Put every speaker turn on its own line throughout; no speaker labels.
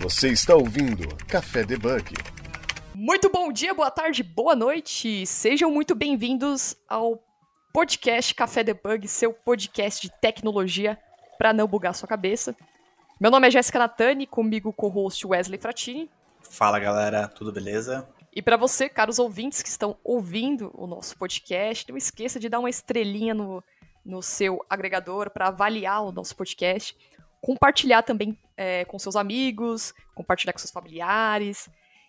Você está ouvindo Café Debug.
Muito bom dia, boa tarde, boa noite. Sejam muito bem-vindos ao podcast Café Debug, seu podcast de tecnologia para não bugar sua cabeça. Meu nome é Jéssica Natani, comigo co-host Wesley Fratini.
Fala galera, tudo beleza?
E para você, caros ouvintes que estão ouvindo o nosso podcast, não esqueça de dar uma estrelinha no, no seu agregador para avaliar o nosso podcast compartilhar também é, com seus amigos, compartilhar com seus familiares.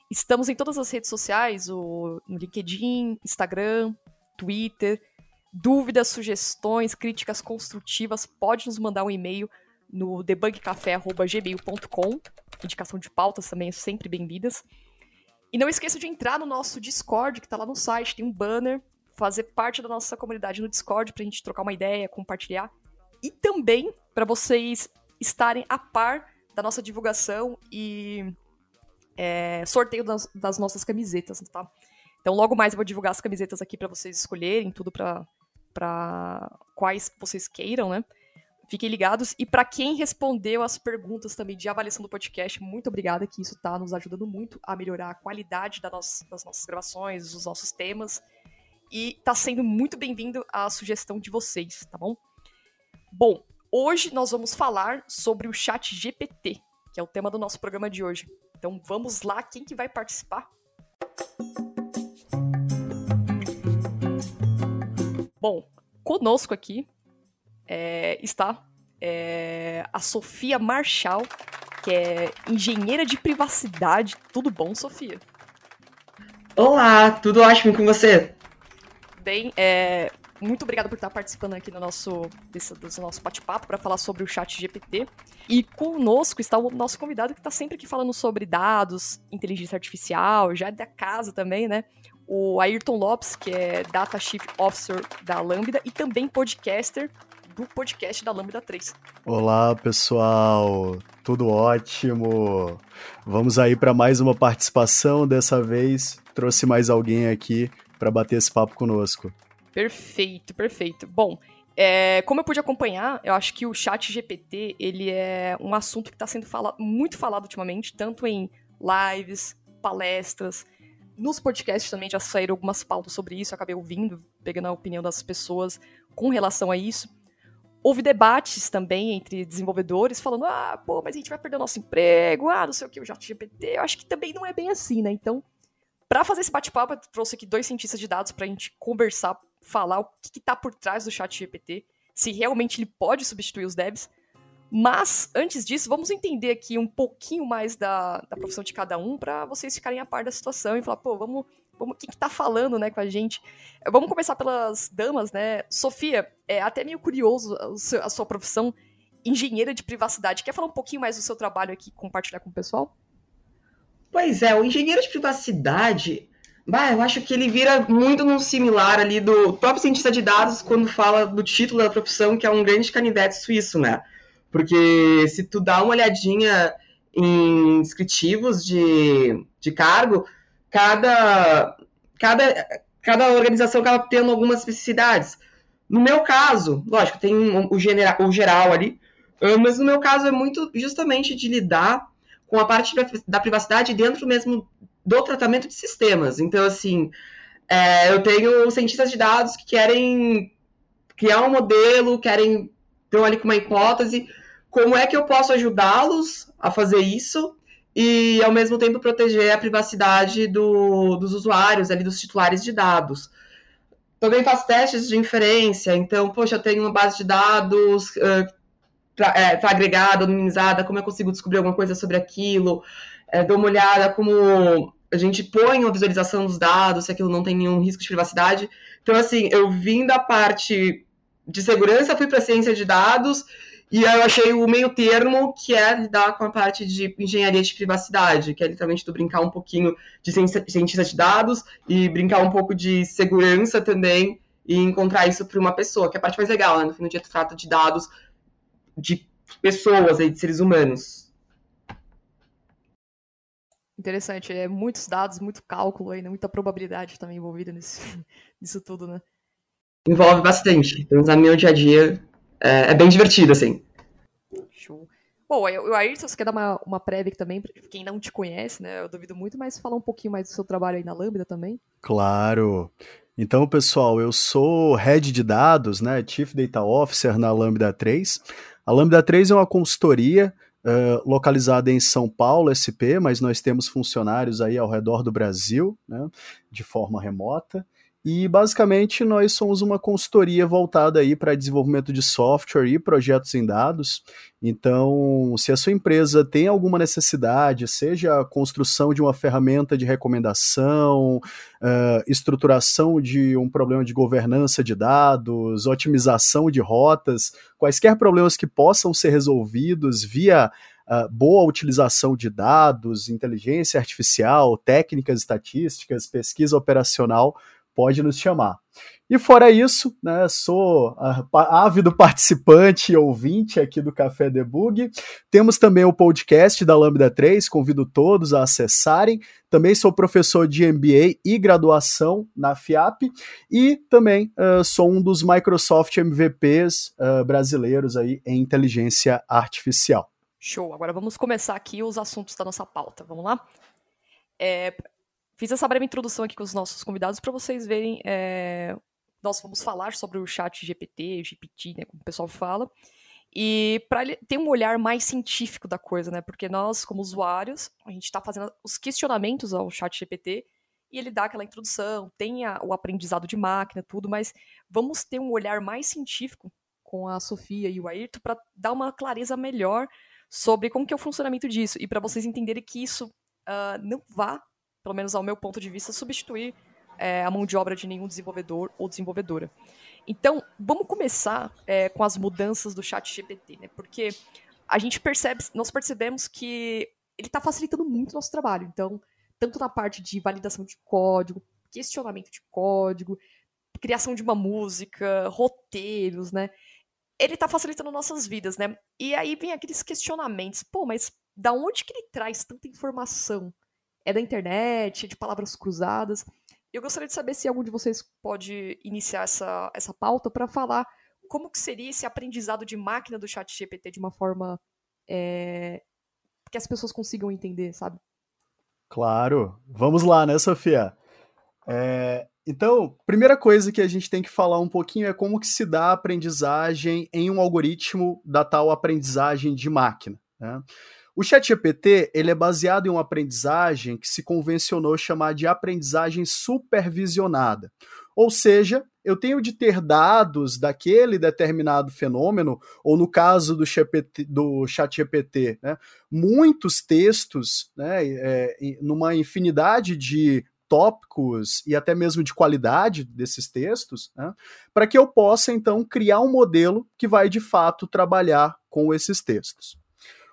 Estamos em todas as redes sociais, o, no LinkedIn, Instagram, Twitter. Dúvidas, sugestões, críticas construtivas, pode nos mandar um e-mail no debugcafé.gmail.com. Indicação de pautas também sempre bem-vindas. E não esqueça de entrar no nosso Discord, que está lá no site, tem um banner, fazer parte da nossa comunidade no Discord para a gente trocar uma ideia, compartilhar. E também para vocês estarem a par da nossa divulgação e é, sorteio das, das, nossas camisetas, tá? Então, logo mais eu vou divulgar as camisetas aqui para vocês escolherem, tudo para quais vocês queiram, né? Fiquem ligados. E para quem respondeu as perguntas também de avaliação do podcast, muito obrigada, que isso está nos ajudando muito a melhorar a qualidade da nossa, das nossas gravações, dos nossos temas. E está sendo muito bem-vindo a sugestão de vocês, tá bom? Bom, Hoje nós vamos falar sobre o Chat GPT, que é o tema do nosso programa de hoje. Então vamos lá, quem que vai participar? Bom, conosco aqui é, está é, a Sofia Marchal, que é engenheira de privacidade. Tudo bom, Sofia?
Olá, tudo ótimo com você?
Bem, é, muito obrigada por estar participando aqui do nosso, nosso bate-papo para falar sobre o chat GPT. E conosco está o nosso convidado que está sempre aqui falando sobre dados, inteligência artificial, já é da casa também, né? O Ayrton Lopes, que é Data Chief Officer da Lambda e também podcaster do podcast da Lambda 3.
Olá, pessoal. Tudo ótimo. Vamos aí para mais uma participação. Dessa vez trouxe mais alguém aqui para bater esse papo conosco.
Perfeito, perfeito. Bom, é, como eu pude acompanhar, eu acho que o chat GPT, ele é um assunto que está sendo fala muito falado ultimamente, tanto em lives, palestras, nos podcasts também já saíram algumas pautas sobre isso, acabei ouvindo, pegando a opinião das pessoas com relação a isso. Houve debates também entre desenvolvedores falando, ah, pô, mas a gente vai perder o nosso emprego, ah, não sei o que, o chat GPT. Eu acho que também não é bem assim, né? Então, para fazer esse bate-papo, eu trouxe aqui dois cientistas de dados para a gente conversar falar o que está por trás do chat GPT, se realmente ele pode substituir os devs. Mas, antes disso, vamos entender aqui um pouquinho mais da, da profissão de cada um para vocês ficarem a par da situação e falar, pô, vamos. vamos quem que tá falando, né, com a gente? Vamos começar pelas damas, né? Sofia, é até meio curioso a sua profissão, engenheira de privacidade. Quer falar um pouquinho mais do seu trabalho aqui, compartilhar com o pessoal?
Pois é, o engenheiro de privacidade Bah, eu acho que ele vira muito num similar ali do próprio cientista de dados quando fala do título da profissão, que é um grande canivete suíço, né? Porque se tu dá uma olhadinha em descritivos de, de cargo, cada, cada, cada organização acaba tendo algumas especificidades. No meu caso, lógico, tem o, genera, o geral ali, mas no meu caso é muito justamente de lidar com a parte da privacidade dentro mesmo do tratamento de sistemas. Então, assim, é, eu tenho cientistas de dados que querem criar um modelo, querem ter ali com uma hipótese. Como é que eu posso ajudá-los a fazer isso e, ao mesmo tempo, proteger a privacidade do, dos usuários, ali, dos titulares de dados? Também faço testes de inferência. Então, poxa, eu tenho uma base de dados uh, é, agregada, anonimizada, como eu consigo descobrir alguma coisa sobre aquilo? é, dou uma olhada como a gente põe uma visualização dos dados, se aquilo não tem nenhum risco de privacidade. Então, assim, eu vim da parte de segurança, fui para ciência de dados, e eu achei o meio termo, que é lidar com a parte de engenharia de privacidade, que é literalmente tu brincar um pouquinho de cientista de dados e brincar um pouco de segurança também e encontrar isso para uma pessoa, que é a parte mais legal, né? No fim do dia tu trata de dados de pessoas, aí, de seres humanos.
Interessante, é muitos dados, muito cálculo aí, né? muita probabilidade também envolvida nesse, nisso tudo, né?
Envolve bastante. Pelo menos no meu dia a dia é, é bem divertido, assim.
Show. Bom, o Ayrton, você quer dar uma, uma prévia também, para quem não te conhece, né? Eu duvido muito, mas falar um pouquinho mais do seu trabalho aí na Lambda também.
Claro. Então, pessoal, eu sou head de dados, né? Chief Data Officer na Lambda 3. A Lambda 3 é uma consultoria localizada em São Paulo, SP, mas nós temos funcionários aí ao redor do Brasil, né? De forma remota. E basicamente nós somos uma consultoria voltada aí para desenvolvimento de software e projetos em dados. Então, se a sua empresa tem alguma necessidade, seja a construção de uma ferramenta de recomendação, uh, estruturação de um problema de governança de dados, otimização de rotas, quaisquer problemas que possam ser resolvidos via Uh, boa utilização de dados, inteligência artificial, técnicas estatísticas, pesquisa operacional, pode nos chamar. E fora isso, né, sou ávido participante e ouvinte aqui do Café Debug. Temos também o podcast da Lambda 3, convido todos a acessarem. Também sou professor de MBA e graduação na FIAP e também uh, sou um dos Microsoft MVPs uh, brasileiros aí em inteligência artificial.
Show. Agora vamos começar aqui os assuntos da nossa pauta. Vamos lá? É, Fiz essa breve introdução aqui com os nossos convidados para vocês verem. É... Nós vamos falar sobre o chat GPT, GPT, né, como o pessoal fala, e para ter um olhar mais científico da coisa, né? Porque nós, como usuários, a gente está fazendo os questionamentos ao chat GPT e ele dá aquela introdução, tem a, o aprendizado de máquina, tudo, mas vamos ter um olhar mais científico com a Sofia e o Ayrton para dar uma clareza melhor sobre como que é o funcionamento disso e para vocês entenderem que isso uh, não vá pelo menos ao meu ponto de vista, substituir é, a mão de obra de nenhum desenvolvedor ou desenvolvedora. Então, vamos começar é, com as mudanças do chat GPT, né? Porque a gente percebe, nós percebemos que ele está facilitando muito o nosso trabalho. Então, tanto na parte de validação de código, questionamento de código, criação de uma música, roteiros, né? Ele está facilitando nossas vidas, né? E aí vem aqueles questionamentos. Pô, mas da onde que ele traz tanta informação? É da internet, de palavras cruzadas. Eu gostaria de saber se algum de vocês pode iniciar essa, essa pauta para falar como que seria esse aprendizado de máquina do chat GPT de uma forma é, que as pessoas consigam entender, sabe?
Claro. Vamos lá, né, Sofia? É, então, primeira coisa que a gente tem que falar um pouquinho é como que se dá a aprendizagem em um algoritmo da tal aprendizagem de máquina. Né? O ChatGPT ele é baseado em uma aprendizagem que se convencionou chamar de aprendizagem supervisionada. Ou seja, eu tenho de ter dados daquele determinado fenômeno, ou no caso do, GPT, do ChatGPT, né, muitos textos, né, é, numa infinidade de tópicos e até mesmo de qualidade desses textos, né, para que eu possa então criar um modelo que vai de fato trabalhar com esses textos.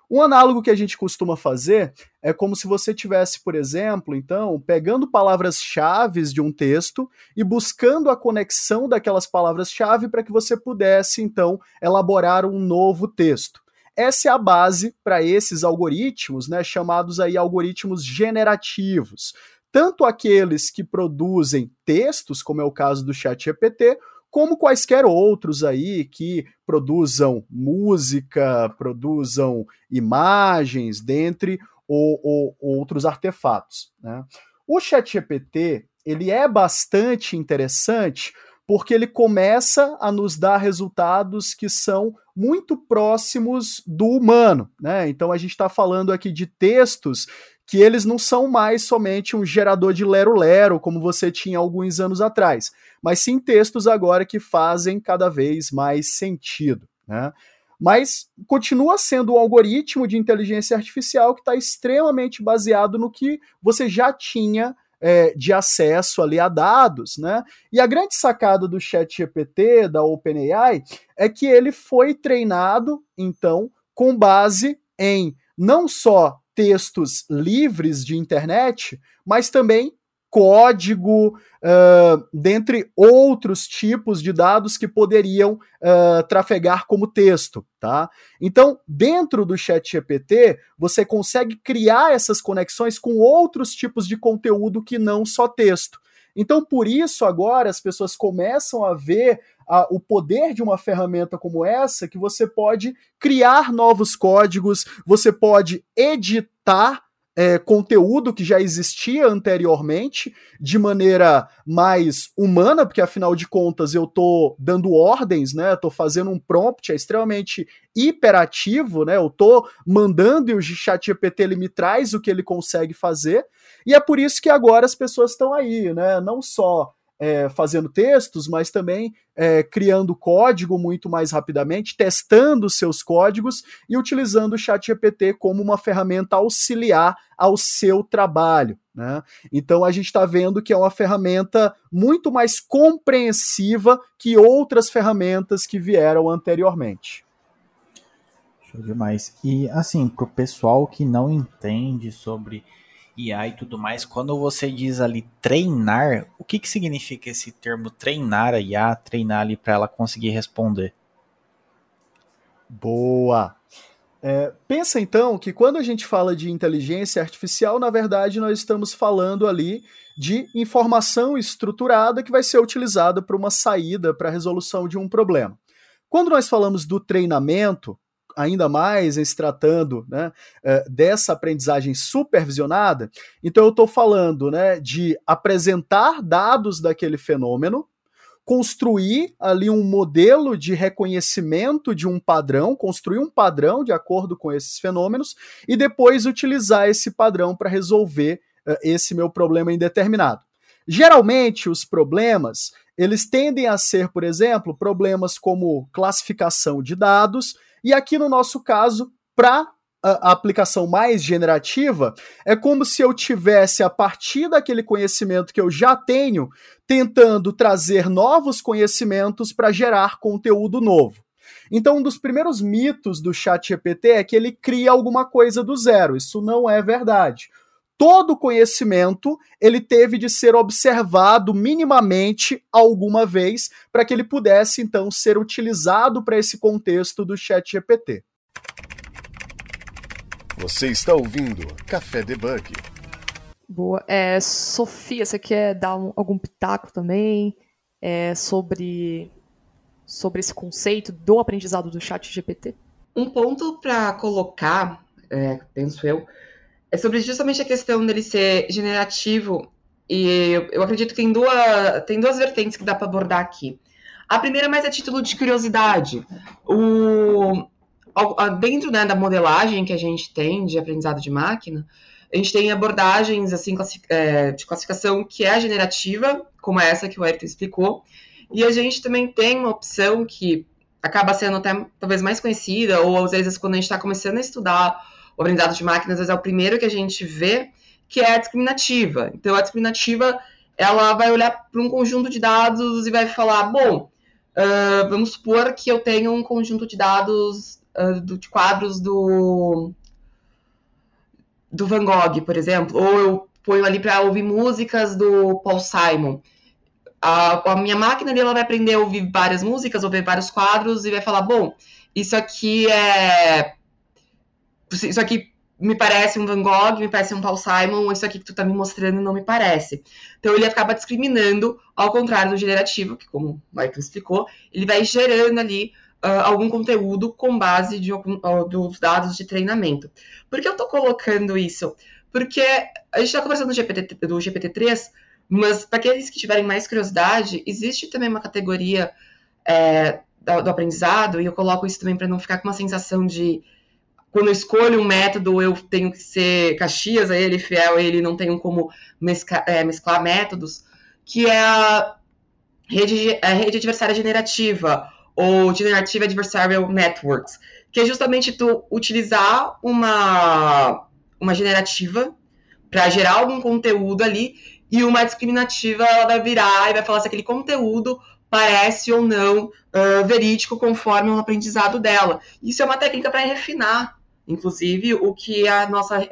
Um análogo que a gente costuma fazer é como se você tivesse, por exemplo, então, pegando palavras-chave de um texto e buscando a conexão daquelas palavras-chave para que você pudesse, então, elaborar um novo texto. Essa é a base para esses algoritmos, né, chamados aí algoritmos generativos. Tanto aqueles que produzem textos, como é o caso do ChatGPT, como quaisquer outros aí que produzam música, produzam imagens, dentre o, o, outros artefatos. Né? O ChatGPT ele é bastante interessante porque ele começa a nos dar resultados que são muito próximos do humano. Né? Então a gente está falando aqui de textos que eles não são mais somente um gerador de lero-lero, como você tinha alguns anos atrás, mas sim textos agora que fazem cada vez mais sentido. Né? Mas continua sendo um algoritmo de inteligência artificial que está extremamente baseado no que você já tinha é, de acesso ali a dados, né? E a grande sacada do Chat GPT, da OpenAI, é que ele foi treinado, então, com base em não só textos livres de internet, mas também código, uh, dentre outros tipos de dados que poderiam uh, trafegar como texto, tá? Então, dentro do ChatGPT, você consegue criar essas conexões com outros tipos de conteúdo que não só texto. Então, por isso, agora as pessoas começam a ver a, o poder de uma ferramenta como essa, que você pode criar novos códigos, você pode editar é, conteúdo que já existia anteriormente de maneira mais humana, porque afinal de contas eu estou dando ordens, né? Estou fazendo um prompt, é extremamente hiperativo, né? Eu estou mandando e o ChatGPT ele me traz o que ele consegue fazer. E é por isso que agora as pessoas estão aí, né? Não só é, fazendo textos, mas também é, criando código muito mais rapidamente, testando seus códigos e utilizando o ChatGPT como uma ferramenta auxiliar ao seu trabalho. Né? Então a gente está vendo que é uma ferramenta muito mais compreensiva que outras ferramentas que vieram anteriormente.
Show demais. E assim, para o pessoal que não entende sobre IA e tudo mais, quando você diz ali treinar, o que, que significa esse termo treinar a IA, treinar ali para ela conseguir responder?
Boa! É, pensa então que quando a gente fala de inteligência artificial, na verdade nós estamos falando ali de informação estruturada que vai ser utilizada para uma saída, para a resolução de um problema. Quando nós falamos do treinamento, ainda mais em se tratando né, é, dessa aprendizagem supervisionada, então eu estou falando né, de apresentar dados daquele fenômeno, construir ali um modelo de reconhecimento de um padrão, construir um padrão de acordo com esses fenômenos e depois utilizar esse padrão para resolver uh, esse meu problema indeterminado. Geralmente os problemas, eles tendem a ser, por exemplo, problemas como classificação de dados, e aqui no nosso caso, para a aplicação mais generativa, é como se eu tivesse, a partir daquele conhecimento que eu já tenho, tentando trazer novos conhecimentos para gerar conteúdo novo. Então, um dos primeiros mitos do ChatGPT é que ele cria alguma coisa do zero. Isso não é verdade. Todo conhecimento ele teve de ser observado minimamente alguma vez para que ele pudesse então ser utilizado para esse contexto do ChatGPT.
Você está ouvindo Café Debug.
Boa. É, Sofia, você quer dar um, algum pitaco também é, sobre, sobre esse conceito do aprendizado do chat GPT?
Um ponto para colocar, é, penso eu, é sobre justamente a questão dele ser generativo. E eu, eu acredito que tem duas, tem duas vertentes que dá para abordar aqui. A primeira é mais a título de curiosidade. O, dentro né, da modelagem que a gente tem de aprendizado de máquina, a gente tem abordagens assim é, de classificação que é generativa, como essa que o Eric explicou, e a gente também tem uma opção que acaba sendo até talvez mais conhecida, ou às vezes quando a gente está começando a estudar o aprendizado de máquinas, é o primeiro que a gente vê, que é a discriminativa. Então, a discriminativa, ela vai olhar para um conjunto de dados e vai falar, bom, uh, vamos supor que eu tenho um conjunto de dados uh, do, de quadros do, do Van Gogh, por exemplo, ou eu ponho ali para ouvir músicas do Paul Simon. A, a, minha máquina ali, ela vai aprender a ouvir várias músicas, ouvir vários quadros e vai falar, bom, isso aqui é isso aqui me parece um Van Gogh, me parece um Paul Simon, isso aqui que tu tá me mostrando não me parece. Então ele acaba discriminando, ao contrário do generativo, que como o Michael explicou, ele vai gerando ali uh, algum conteúdo com base de algum, uh, dos dados de treinamento. Por que eu estou colocando isso? Porque a gente está conversando do, GPT, do GPT-3, mas para aqueles que tiverem mais curiosidade, existe também uma categoria é, do, do, aprendizado, e eu coloco isso também para não ficar com uma sensação de quando eu escolho um método, eu tenho que ser caxias a ele, fiel a ele, não tenho como mesclar, é, mesclar métodos, que é a rede, a rede adversária generativa, ou Generative Adversarial Networks, que é justamente tu utilizar uma, uma generativa para gerar algum conteúdo ali e uma discriminativa ela vai virar e vai falar se aquele conteúdo parece ou não uh, verídico conforme o aprendizado dela. Isso é uma técnica para refinar, inclusive, o que a nossa,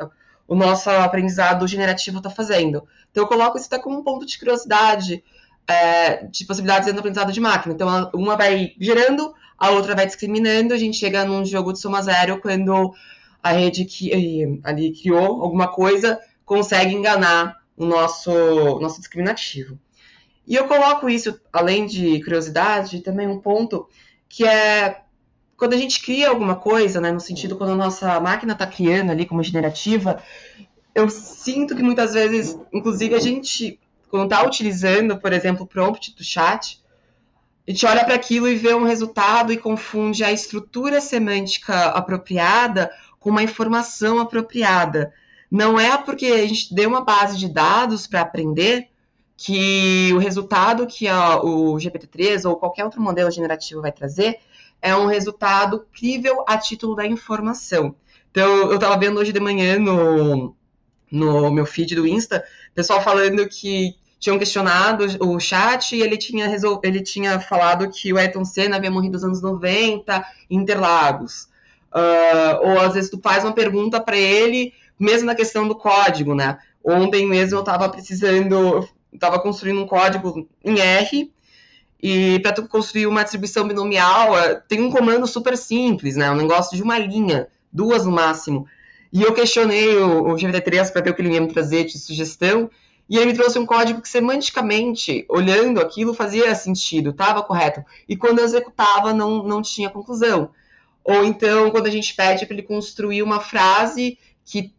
o nosso aprendizado generativo está fazendo. Então, eu coloco isso até como um ponto de curiosidade, é, de possibilidades dentro do aprendizado de máquina. Então, uma vai gerando, a outra vai discriminando, a gente chega num jogo de soma zero quando a rede que ali criou alguma coisa consegue enganar o nosso, nosso discriminativo. E eu coloco isso, além de curiosidade, também um ponto que é quando a gente cria alguma coisa, né, no sentido quando a nossa máquina está criando ali como generativa, eu sinto que muitas vezes, inclusive a gente, quando está utilizando, por exemplo, o prompt do chat, a gente olha para aquilo e vê um resultado e confunde a estrutura semântica apropriada com uma informação apropriada. Não é porque a gente deu uma base de dados para aprender que o resultado que a, o GPT-3 ou qualquer outro modelo generativo vai trazer é um resultado crível a título da informação. Então, eu estava vendo hoje de manhã no, no meu feed do Insta, pessoal falando que tinham questionado o chat e ele tinha, resol... ele tinha falado que o Ayrton Senna havia morrido nos anos 90 em Interlagos. Uh, ou às vezes tu faz uma pergunta para ele, mesmo na questão do código, né? Ontem mesmo eu estava precisando, estava construindo um código em R e para tu construir uma distribuição binomial é, tem um comando super simples, né? Um negócio de uma linha, duas no máximo. E eu questionei o, o GPT-3 para ver o que ele ia me trazer de sugestão e ele me trouxe um código que semanticamente, olhando aquilo, fazia sentido, estava correto. E quando eu executava, não, não tinha conclusão. Ou então, quando a gente pede para ele construir uma frase que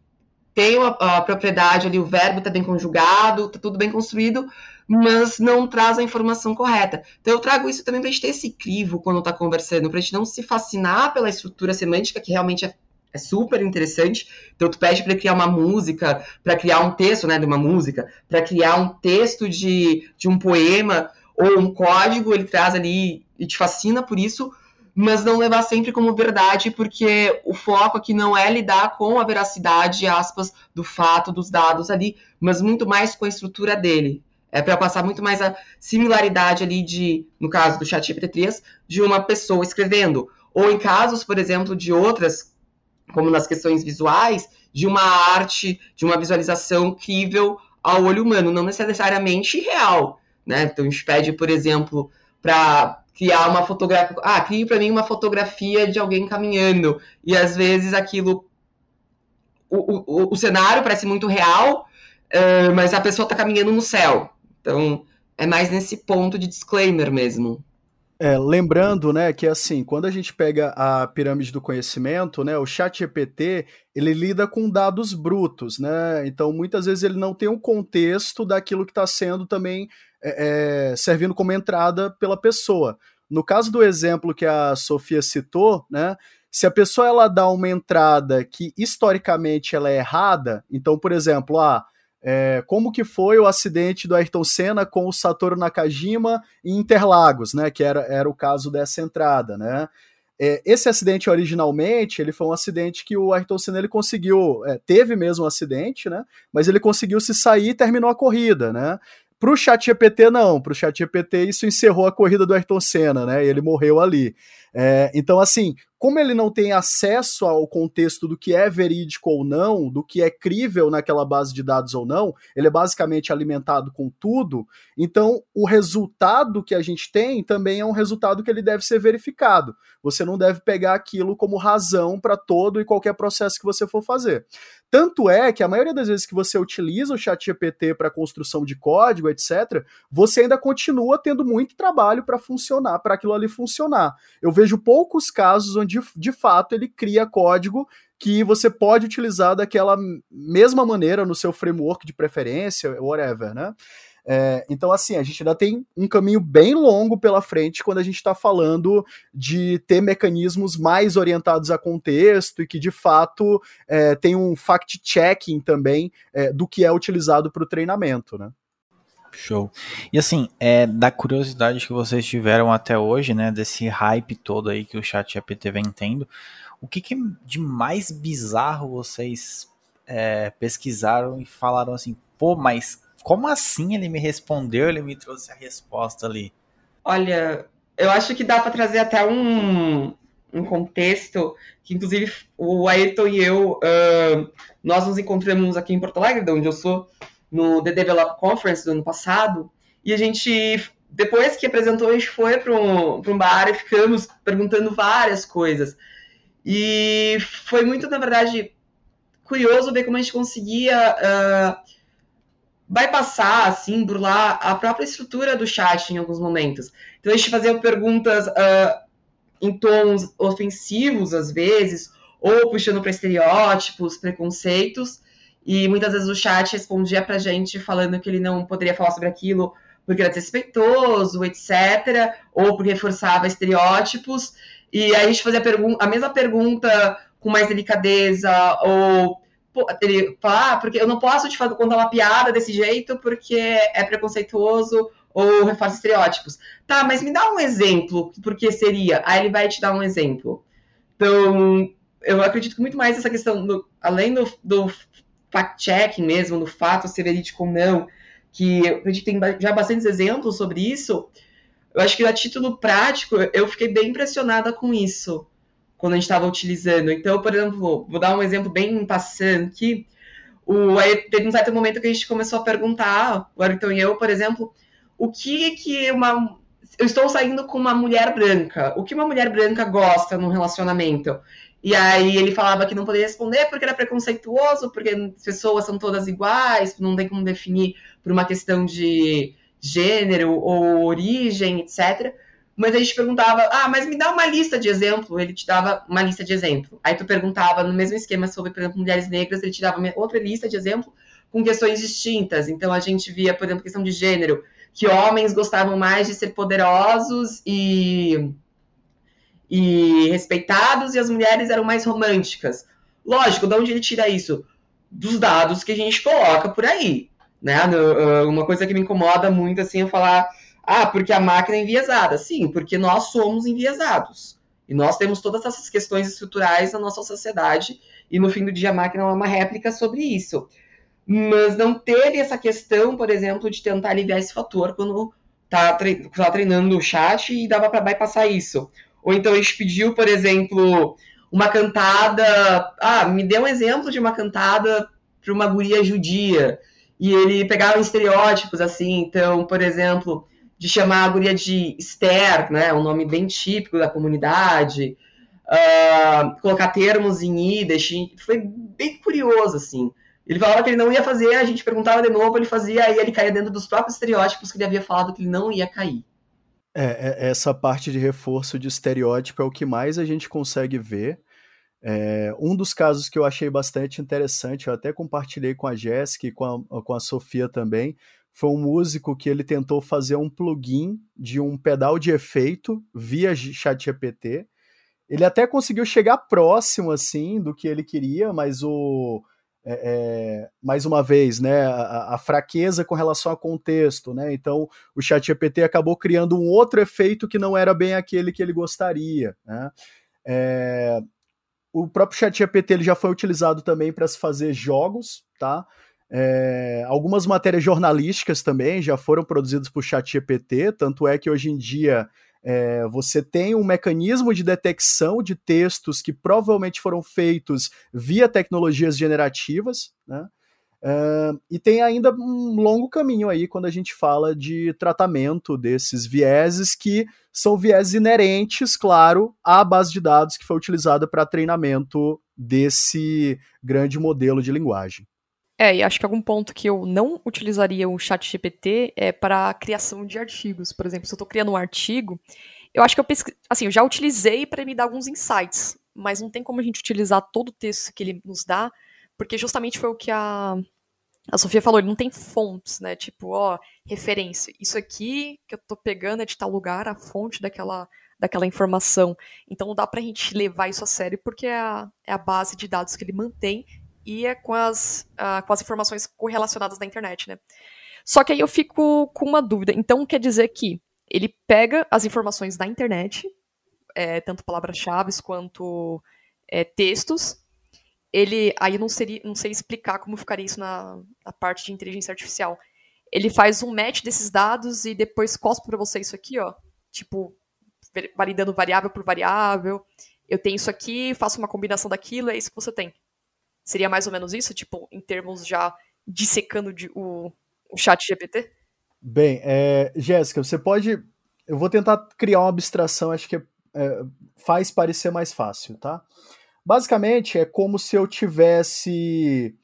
tem a, a propriedade ali, o verbo está bem conjugado, está tudo bem construído, mas não traz a informação correta. Então, eu trago isso também para a gente ter esse crivo quando está conversando, para a gente não se fascinar pela estrutura semântica, que realmente é é super interessante. Então, tu pede para criar uma música, para criar um texto né, de uma música, para criar um texto de, de um poema ou um código, ele traz ali e te fascina por isso, mas não levar sempre como verdade, porque o foco aqui não é lidar com a veracidade, aspas, do fato, dos dados ali, mas muito mais com a estrutura dele. É para passar muito mais a similaridade ali de, no caso do ChatGPT-3, de uma pessoa escrevendo. Ou em casos, por exemplo, de outras como nas questões visuais, de uma arte, de uma visualização crível ao olho humano, não necessariamente real. Né? Então, a gente pede, por exemplo, para criar uma fotografia. Ah, crie para mim uma fotografia de alguém caminhando. E às vezes aquilo. O, o, o cenário parece muito real, uh, mas a pessoa está caminhando no céu. Então, é mais nesse ponto de disclaimer mesmo.
É, lembrando, né, que assim, quando a gente pega a pirâmide do conhecimento, né, o chat GPT, ele lida com dados brutos, né, então muitas vezes ele não tem um contexto daquilo que está sendo também é, é, servindo como entrada pela pessoa. No caso do exemplo que a Sofia citou, né, se a pessoa ela dá uma entrada que historicamente ela é errada, então, por exemplo, ah, é, como que foi o acidente do Ayrton Senna com o Satoru Nakajima em Interlagos, né, que era, era o caso dessa entrada, né. É, esse acidente originalmente, ele foi um acidente que o Ayrton Senna ele conseguiu, é, teve mesmo um acidente, né, mas ele conseguiu se sair e terminou a corrida, né. Pro ChatGPT não, pro ChatGPT isso encerrou a corrida do Ayrton Senna, né, e ele morreu ali. É, então, assim, como ele não tem acesso ao contexto do que é verídico ou não, do que é crível naquela base de dados ou não, ele é basicamente alimentado com tudo, então o resultado que a gente tem também é um resultado que ele deve ser verificado. Você não deve pegar aquilo como razão para todo e qualquer processo que você for fazer. Tanto é que a maioria das vezes que você utiliza o ChatGPT para construção de código, etc., você ainda continua tendo muito trabalho para funcionar, para aquilo ali funcionar. Eu vejo poucos casos onde de, fato ele cria código que você pode utilizar daquela mesma maneira no seu framework de preferência, whatever, né? É, então, assim, a gente ainda tem um caminho bem longo pela frente quando a gente está falando de ter mecanismos mais orientados a contexto e que, de fato, é, tem um fact-checking também é, do que é utilizado para o treinamento, né?
Show. E assim, é, da curiosidade que vocês tiveram até hoje, né, desse hype todo aí que o chat GPT vem tendo, o que, que de mais bizarro vocês é, pesquisaram e falaram assim, pô, mas como assim ele me respondeu, ele me trouxe a resposta ali?
Olha, eu acho que dá para trazer até um, um contexto que, inclusive, o Ayrton e eu, uh, nós nos encontramos aqui em Porto Alegre, de onde eu sou, no The Develop Conference do ano passado, e a gente, depois que apresentou, a gente foi para um, um bar e ficamos perguntando várias coisas. E foi muito, na verdade, curioso ver como a gente conseguia uh, bypassar, assim, burlar a própria estrutura do chat em alguns momentos. Então a gente fazia perguntas uh, em tons ofensivos, às vezes, ou puxando para estereótipos, preconceitos, e muitas vezes o chat respondia pra gente falando que ele não poderia falar sobre aquilo porque era desrespeitoso, etc., ou porque reforçava estereótipos, e aí a gente fazia a, a mesma pergunta com mais delicadeza, ou ele falar, ah, porque eu não posso te contar uma piada desse jeito porque é preconceituoso ou reforça estereótipos. Tá, mas me dá um exemplo, porque seria. Aí ele vai te dar um exemplo. Então, eu acredito muito mais nessa questão, do, além do, do fact-checking mesmo, do fato ser verídico ou não, que acredito tem já bastantes exemplos sobre isso. Eu acho que a título prático, eu fiquei bem impressionada com isso quando a gente estava utilizando. Então, por exemplo, vou dar um exemplo bem passando aqui. O, aí teve um certo momento que a gente começou a perguntar, o Ayrton e eu, por exemplo, o que que uma. Eu estou saindo com uma mulher branca. O que uma mulher branca gosta num relacionamento? E aí ele falava que não poderia responder porque era preconceituoso, porque as pessoas são todas iguais, não tem como definir por uma questão de gênero ou origem, etc mas a gente perguntava, ah, mas me dá uma lista de exemplo. Ele te dava uma lista de exemplo. Aí tu perguntava no mesmo esquema sobre, por exemplo, mulheres negras, ele te dava outra lista de exemplo com questões distintas. Então a gente via, por exemplo, questão de gênero, que homens gostavam mais de ser poderosos e, e respeitados, e as mulheres eram mais românticas. Lógico, de onde ele tira isso? Dos dados que a gente coloca por aí. Né? Uma coisa que me incomoda muito assim é falar ah, porque a máquina é enviesada. Sim, porque nós somos enviesados. E nós temos todas essas questões estruturais na nossa sociedade, e no fim do dia a máquina é uma réplica sobre isso. Mas não teve essa questão, por exemplo, de tentar aliviar esse fator quando tá treinando o chat e dava para bypassar isso. Ou então a gente pediu, por exemplo, uma cantada. Ah, me dê um exemplo de uma cantada para uma guria judia. E ele pegava estereótipos assim. Então, por exemplo, de chamar a guria de Esther, né, um nome bem típico da comunidade, uh, colocar termos em Yiddish, foi bem curioso, assim. Ele falava que ele não ia fazer, a gente perguntava de novo, ele fazia, aí ele caía dentro dos próprios estereótipos que ele havia falado que ele não ia cair.
É, é essa parte de reforço de estereótipo é o que mais a gente consegue ver. É, um dos casos que eu achei bastante interessante, eu até compartilhei com a Jéssica e com a, com a Sofia também, foi um músico que ele tentou fazer um plugin de um pedal de efeito via ChatGPT. Ele até conseguiu chegar próximo assim do que ele queria, mas o é, é, mais uma vez, né, a, a, fraqueza com relação ao contexto, né? Então o ChatGPT acabou criando um outro efeito que não era bem aquele que ele gostaria, né? É, o próprio ChatGPT ele já foi utilizado também para se fazer jogos, tá? É, algumas matérias jornalísticas também já foram produzidas por ChatGPT, tanto é que hoje em dia é, você tem um mecanismo de detecção de textos que provavelmente foram feitos via tecnologias generativas, né? É, e tem ainda um longo caminho aí quando a gente fala de tratamento desses vieses, que são vieses inerentes, claro, à base de dados que foi utilizada para treinamento desse grande modelo de linguagem.
É, e acho que algum ponto que eu não utilizaria o chat GPT é para a criação de artigos. Por exemplo, se eu estou criando um artigo, eu acho que eu assim, eu já utilizei para me dar alguns insights, mas não tem como a gente utilizar todo o texto que ele nos dá, porque justamente foi o que a, a Sofia falou, ele não tem fontes, né? Tipo, ó, referência. Isso aqui que eu estou pegando é de tal lugar, a fonte daquela, daquela informação. Então não dá para a gente levar isso a sério, porque é a, é a base de dados que ele mantém ia com as, uh, com as informações correlacionadas da internet, né? Só que aí eu fico com uma dúvida. Então quer dizer que ele pega as informações da internet, é, tanto palavras-chave quanto é, textos. Ele, aí não, seria, não sei explicar como ficaria isso na, na parte de inteligência artificial. Ele faz um match desses dados e depois cospe para você isso aqui, ó. Tipo, validando variável por variável. Eu tenho isso aqui, faço uma combinação daquilo, é isso que você tem. Seria mais ou menos isso, tipo, em termos já dissecando de, o, o chat GPT?
Bem, é, Jéssica, você pode. Eu vou tentar criar uma abstração, acho que é, é, faz parecer mais fácil, tá? Basicamente, é como se eu tivesse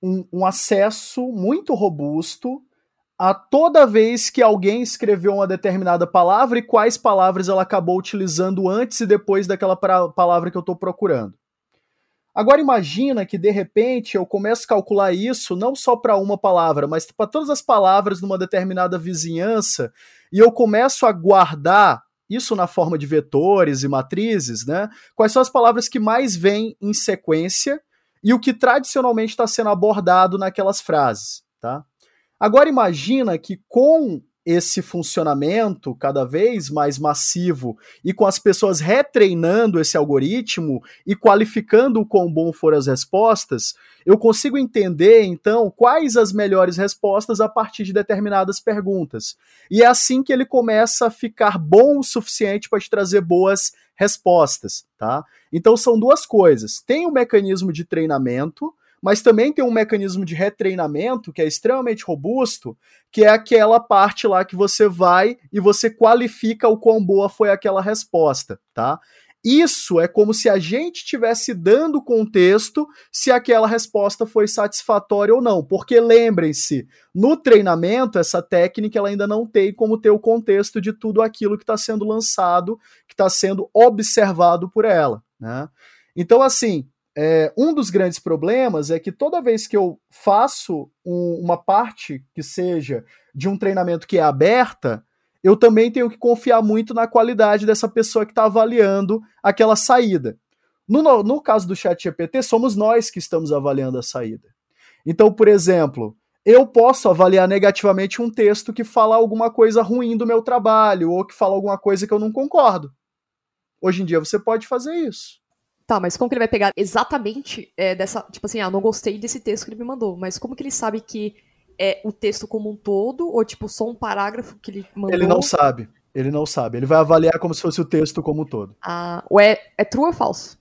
um, um acesso muito robusto a toda vez que alguém escreveu uma determinada palavra e quais palavras ela acabou utilizando antes e depois daquela palavra que eu estou procurando. Agora imagina que de repente eu começo a calcular isso não só para uma palavra, mas para todas as palavras numa determinada vizinhança e eu começo a guardar isso na forma de vetores e matrizes, né? Quais são as palavras que mais vêm em sequência e o que tradicionalmente está sendo abordado naquelas frases, tá? Agora imagina que com esse funcionamento cada vez mais massivo e com as pessoas retreinando esse algoritmo e qualificando o quão bom foram as respostas, eu consigo entender então quais as melhores respostas a partir de determinadas perguntas. E é assim que ele começa a ficar bom o suficiente para te trazer boas respostas, tá? Então são duas coisas. Tem o um mecanismo de treinamento, mas também tem um mecanismo de retreinamento que é extremamente robusto, que é aquela parte lá que você vai e você qualifica o quão boa foi aquela resposta, tá? Isso é como se a gente estivesse dando contexto se aquela resposta foi satisfatória ou não. Porque lembrem-se, no treinamento, essa técnica ela ainda não tem como ter o contexto de tudo aquilo que está sendo lançado, que está sendo observado por ela. Né? Então, assim, é, um dos grandes problemas é que toda vez que eu faço um, uma parte que seja de um treinamento que é aberta, eu também tenho que confiar muito na qualidade dessa pessoa que está avaliando aquela saída. No, no, no caso do Chat GPT, somos nós que estamos avaliando a saída. Então, por exemplo, eu posso avaliar negativamente um texto que fala alguma coisa ruim do meu trabalho ou que fala alguma coisa que eu não concordo. Hoje em dia você pode fazer isso.
Tá, mas como que ele vai pegar exatamente é, dessa. Tipo assim, ah, não gostei desse texto que ele me mandou. Mas como que ele sabe que é o texto como um todo? Ou, tipo, só um parágrafo que ele mandou?
Ele não sabe. Ele não sabe. Ele vai avaliar como se fosse o texto como um todo.
Ah, ou é, é true ou falso?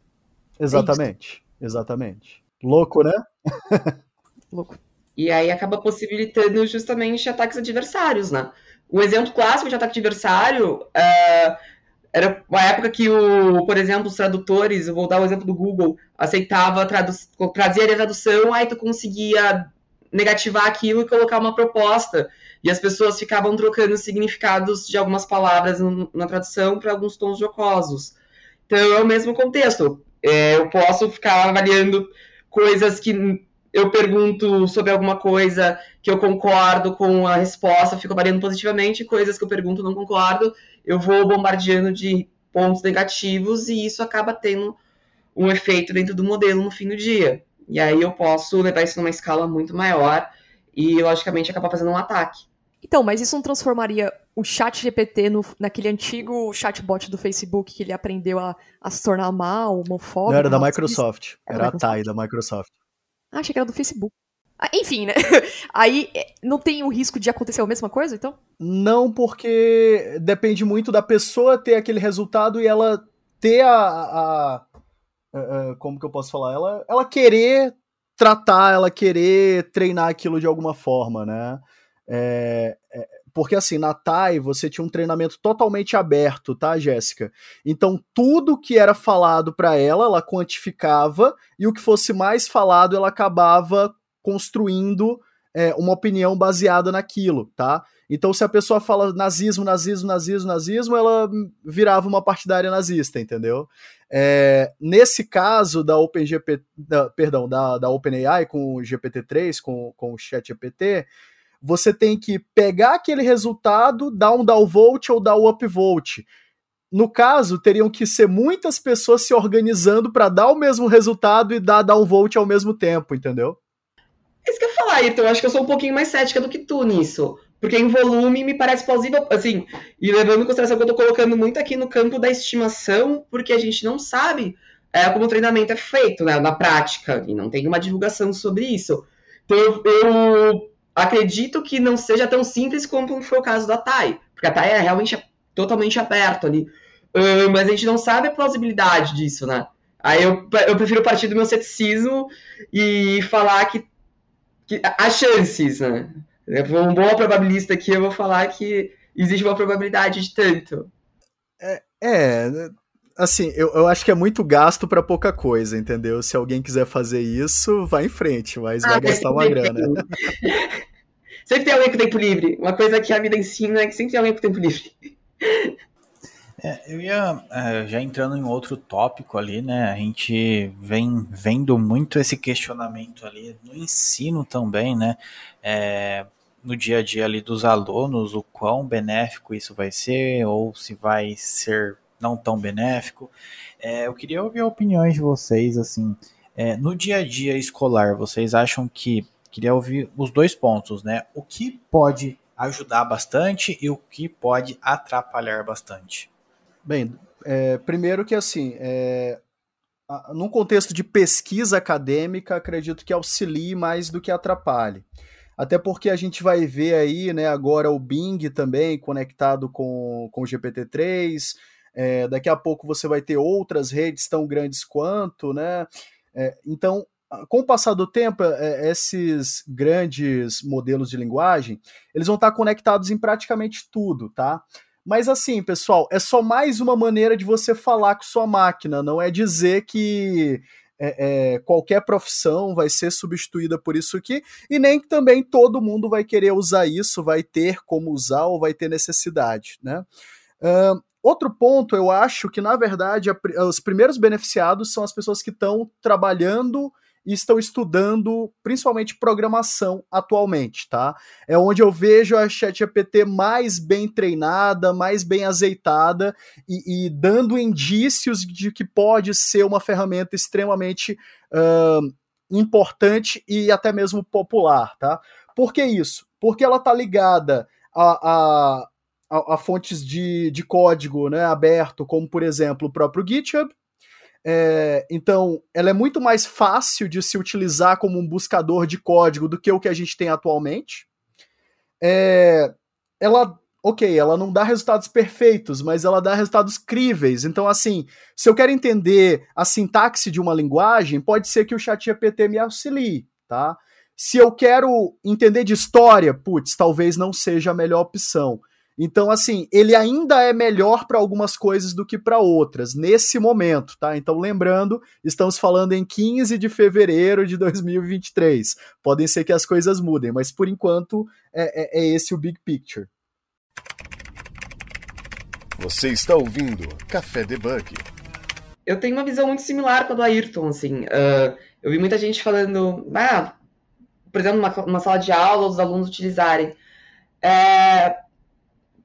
Exatamente. É exatamente. Louco, né?
Louco.
E aí acaba possibilitando justamente ataques adversários, né? Um exemplo clássico de ataque adversário. Uh era uma época que, o, por exemplo, os tradutores, vou dar o exemplo do Google, aceitava, trazia a tradução, aí tu conseguia negativar aquilo e colocar uma proposta. E as pessoas ficavam trocando significados de algumas palavras na tradução para alguns tons jocosos. Então é o mesmo contexto. É, eu posso ficar avaliando coisas que eu pergunto sobre alguma coisa que eu concordo com a resposta, fico avaliando positivamente, coisas que eu pergunto não concordo, eu vou bombardeando de pontos negativos e isso acaba tendo um efeito dentro do modelo no fim do dia. E aí eu posso levar isso numa escala muito maior e, logicamente, acabar fazendo um ataque.
Então, mas isso não transformaria o chat GPT no, naquele antigo chatbot do Facebook que ele aprendeu a, a se tornar mal, homofóbico?
Não, era da Microsoft. Era, era a TAI da Microsoft.
Ah, achei que era do Facebook. Ah, enfim, né? Aí é, não tem o risco de acontecer a mesma coisa, então?
Não, porque depende muito da pessoa ter aquele resultado e ela ter a. a, a como que eu posso falar? Ela, ela querer tratar, ela querer treinar aquilo de alguma forma, né? É, é, porque assim, na TAI você tinha um treinamento totalmente aberto, tá, Jéssica? Então tudo que era falado para ela, ela quantificava e o que fosse mais falado, ela acabava construindo é, uma opinião baseada naquilo, tá? Então, se a pessoa fala nazismo, nazismo, nazismo, nazismo, ela virava uma partidária nazista, entendeu? É, nesse caso da OpenGP, da, perdão, da, da OpenAI com o GPT-3, com, com o ChatGPT, você tem que pegar aquele resultado, dar um downvote ou dar um upvote. No caso, teriam que ser muitas pessoas se organizando para dar o mesmo resultado e dar downvote ao mesmo tempo, entendeu?
É isso que eu ia falar, então. Eu acho que eu sou um pouquinho mais cética do que tu nisso. Porque em volume me parece plausível, assim, e levando em consideração que eu tô colocando muito aqui no campo da estimação, porque a gente não sabe é, como o treinamento é feito, né, na prática, e não tem uma divulgação sobre isso. Então eu, acredito que não seja tão simples como foi o caso da TAI, porque a TAI é realmente totalmente aberto ali. Uh, mas a gente não sabe a plausibilidade disso, né? Aí eu, eu prefiro partir do meu ceticismo e falar que que há chances, né? Um bom probabilista aqui, eu vou falar que existe uma probabilidade de tanto.
É, é assim, eu, eu acho que é muito gasto para pouca coisa, entendeu? Se alguém quiser fazer isso, vai em frente, mas ah, vai gastar uma grana.
sempre tem alguém com tempo livre. Uma coisa que a vida ensina é que sempre tem alguém com tempo livre.
É, eu ia é, já entrando em outro tópico ali, né? A gente vem vendo muito esse questionamento ali no ensino também, né? É, no dia a dia ali dos alunos, o quão benéfico isso vai ser, ou se vai ser não tão benéfico. É, eu queria ouvir opiniões de vocês, assim, é, no dia a dia escolar, vocês acham que, queria ouvir os dois pontos, né? O que pode ajudar bastante e o que pode atrapalhar bastante?
Bem, é, primeiro que assim, é, num contexto de pesquisa acadêmica, acredito que auxilie mais do que atrapalhe. Até porque a gente vai ver aí, né, agora o Bing também conectado com, com o GPT-3. É, daqui a pouco você vai ter outras redes tão grandes quanto, né? É, então, com o passar do tempo, é, esses grandes modelos de linguagem, eles vão estar conectados em praticamente tudo, tá? Mas assim, pessoal, é só mais uma maneira de você falar com sua máquina, não é dizer que é, é, qualquer profissão vai ser substituída por isso aqui, e nem que também todo mundo vai querer usar isso, vai ter como usar ou vai ter necessidade, né? Uh, outro ponto, eu acho que, na verdade, a, os primeiros beneficiados são as pessoas que estão trabalhando e estão estudando principalmente programação atualmente, tá? É onde eu vejo a ChatGPT mais bem treinada, mais bem azeitada e, e dando indícios de que pode ser uma ferramenta extremamente uh, importante e até mesmo popular, tá? Por que isso? Porque ela tá ligada a, a, a, a fontes de, de código né, aberto, como por exemplo o próprio GitHub, é, então, ela é muito mais fácil de se utilizar como um buscador de código do que o que a gente tem atualmente. É, ela, ok, ela não dá resultados perfeitos, mas ela dá resultados críveis. Então, assim, se eu quero entender a sintaxe de uma linguagem, pode ser que o ChatGPT me auxilie, tá? Se eu quero entender de história, putz, talvez não seja a melhor opção. Então, assim, ele ainda é melhor para algumas coisas do que para outras, nesse momento, tá? Então, lembrando, estamos falando em 15 de fevereiro de 2023. Podem ser que as coisas mudem, mas por enquanto é, é, é esse o big picture.
Você está ouvindo Café Debug.
Eu tenho uma visão muito similar com a do Ayrton, assim. Uh, eu vi muita gente falando, ah, por exemplo, numa, sala de aula, os alunos utilizarem. É,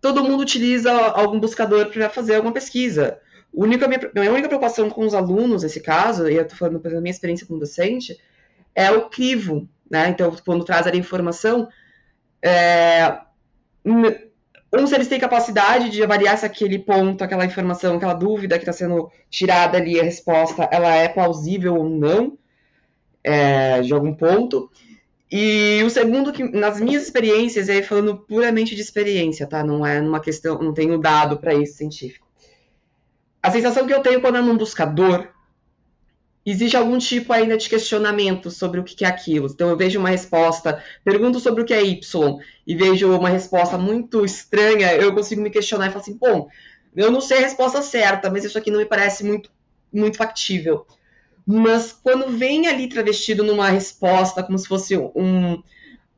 todo mundo utiliza algum buscador para fazer alguma pesquisa. A única, minha, minha única preocupação com os alunos, nesse caso, e eu estou falando da minha experiência como docente, é o crivo, né? Então, quando traz a informação, é, um, se eles têm capacidade de avaliar se aquele ponto, aquela informação, aquela dúvida que está sendo tirada ali, a resposta, ela é plausível ou não, é, de algum ponto. E o segundo, que nas minhas experiências, aí falando puramente de experiência, tá? Não é numa questão, não tenho dado para isso científico. A sensação que eu tenho quando é num buscador, existe algum tipo ainda de questionamento sobre o que é aquilo. Então eu vejo uma resposta, pergunto sobre o que é Y, e vejo uma resposta muito estranha, eu consigo me questionar e falar assim, bom, eu não sei a resposta certa, mas isso aqui não me parece muito, muito factível. Mas quando vem ali travestido numa resposta, como se fosse um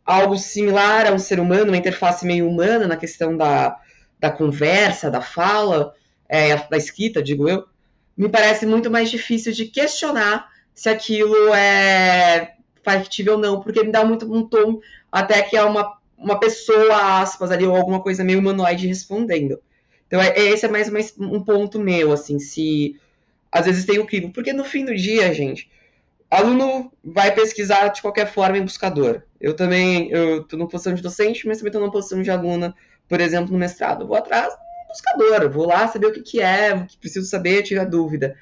algo similar a um ser humano, uma interface meio humana na questão da, da conversa, da fala, é, da escrita, digo eu, me parece muito mais difícil de questionar se aquilo é factível ou não, porque me dá muito um tom até que é uma, uma pessoa, aspas, ali, ou alguma coisa meio humanoide respondendo. Então, é, esse é mais, mais um ponto meu, assim, se às vezes tem o crivo, porque no fim do dia, gente, aluno vai pesquisar de qualquer forma em buscador. Eu também, eu tô numa posição de docente, mas também tô numa posição de aluna, por exemplo, no mestrado. Eu vou atrás no buscador, vou lá saber o que, que é, o que preciso saber, tirar dúvida.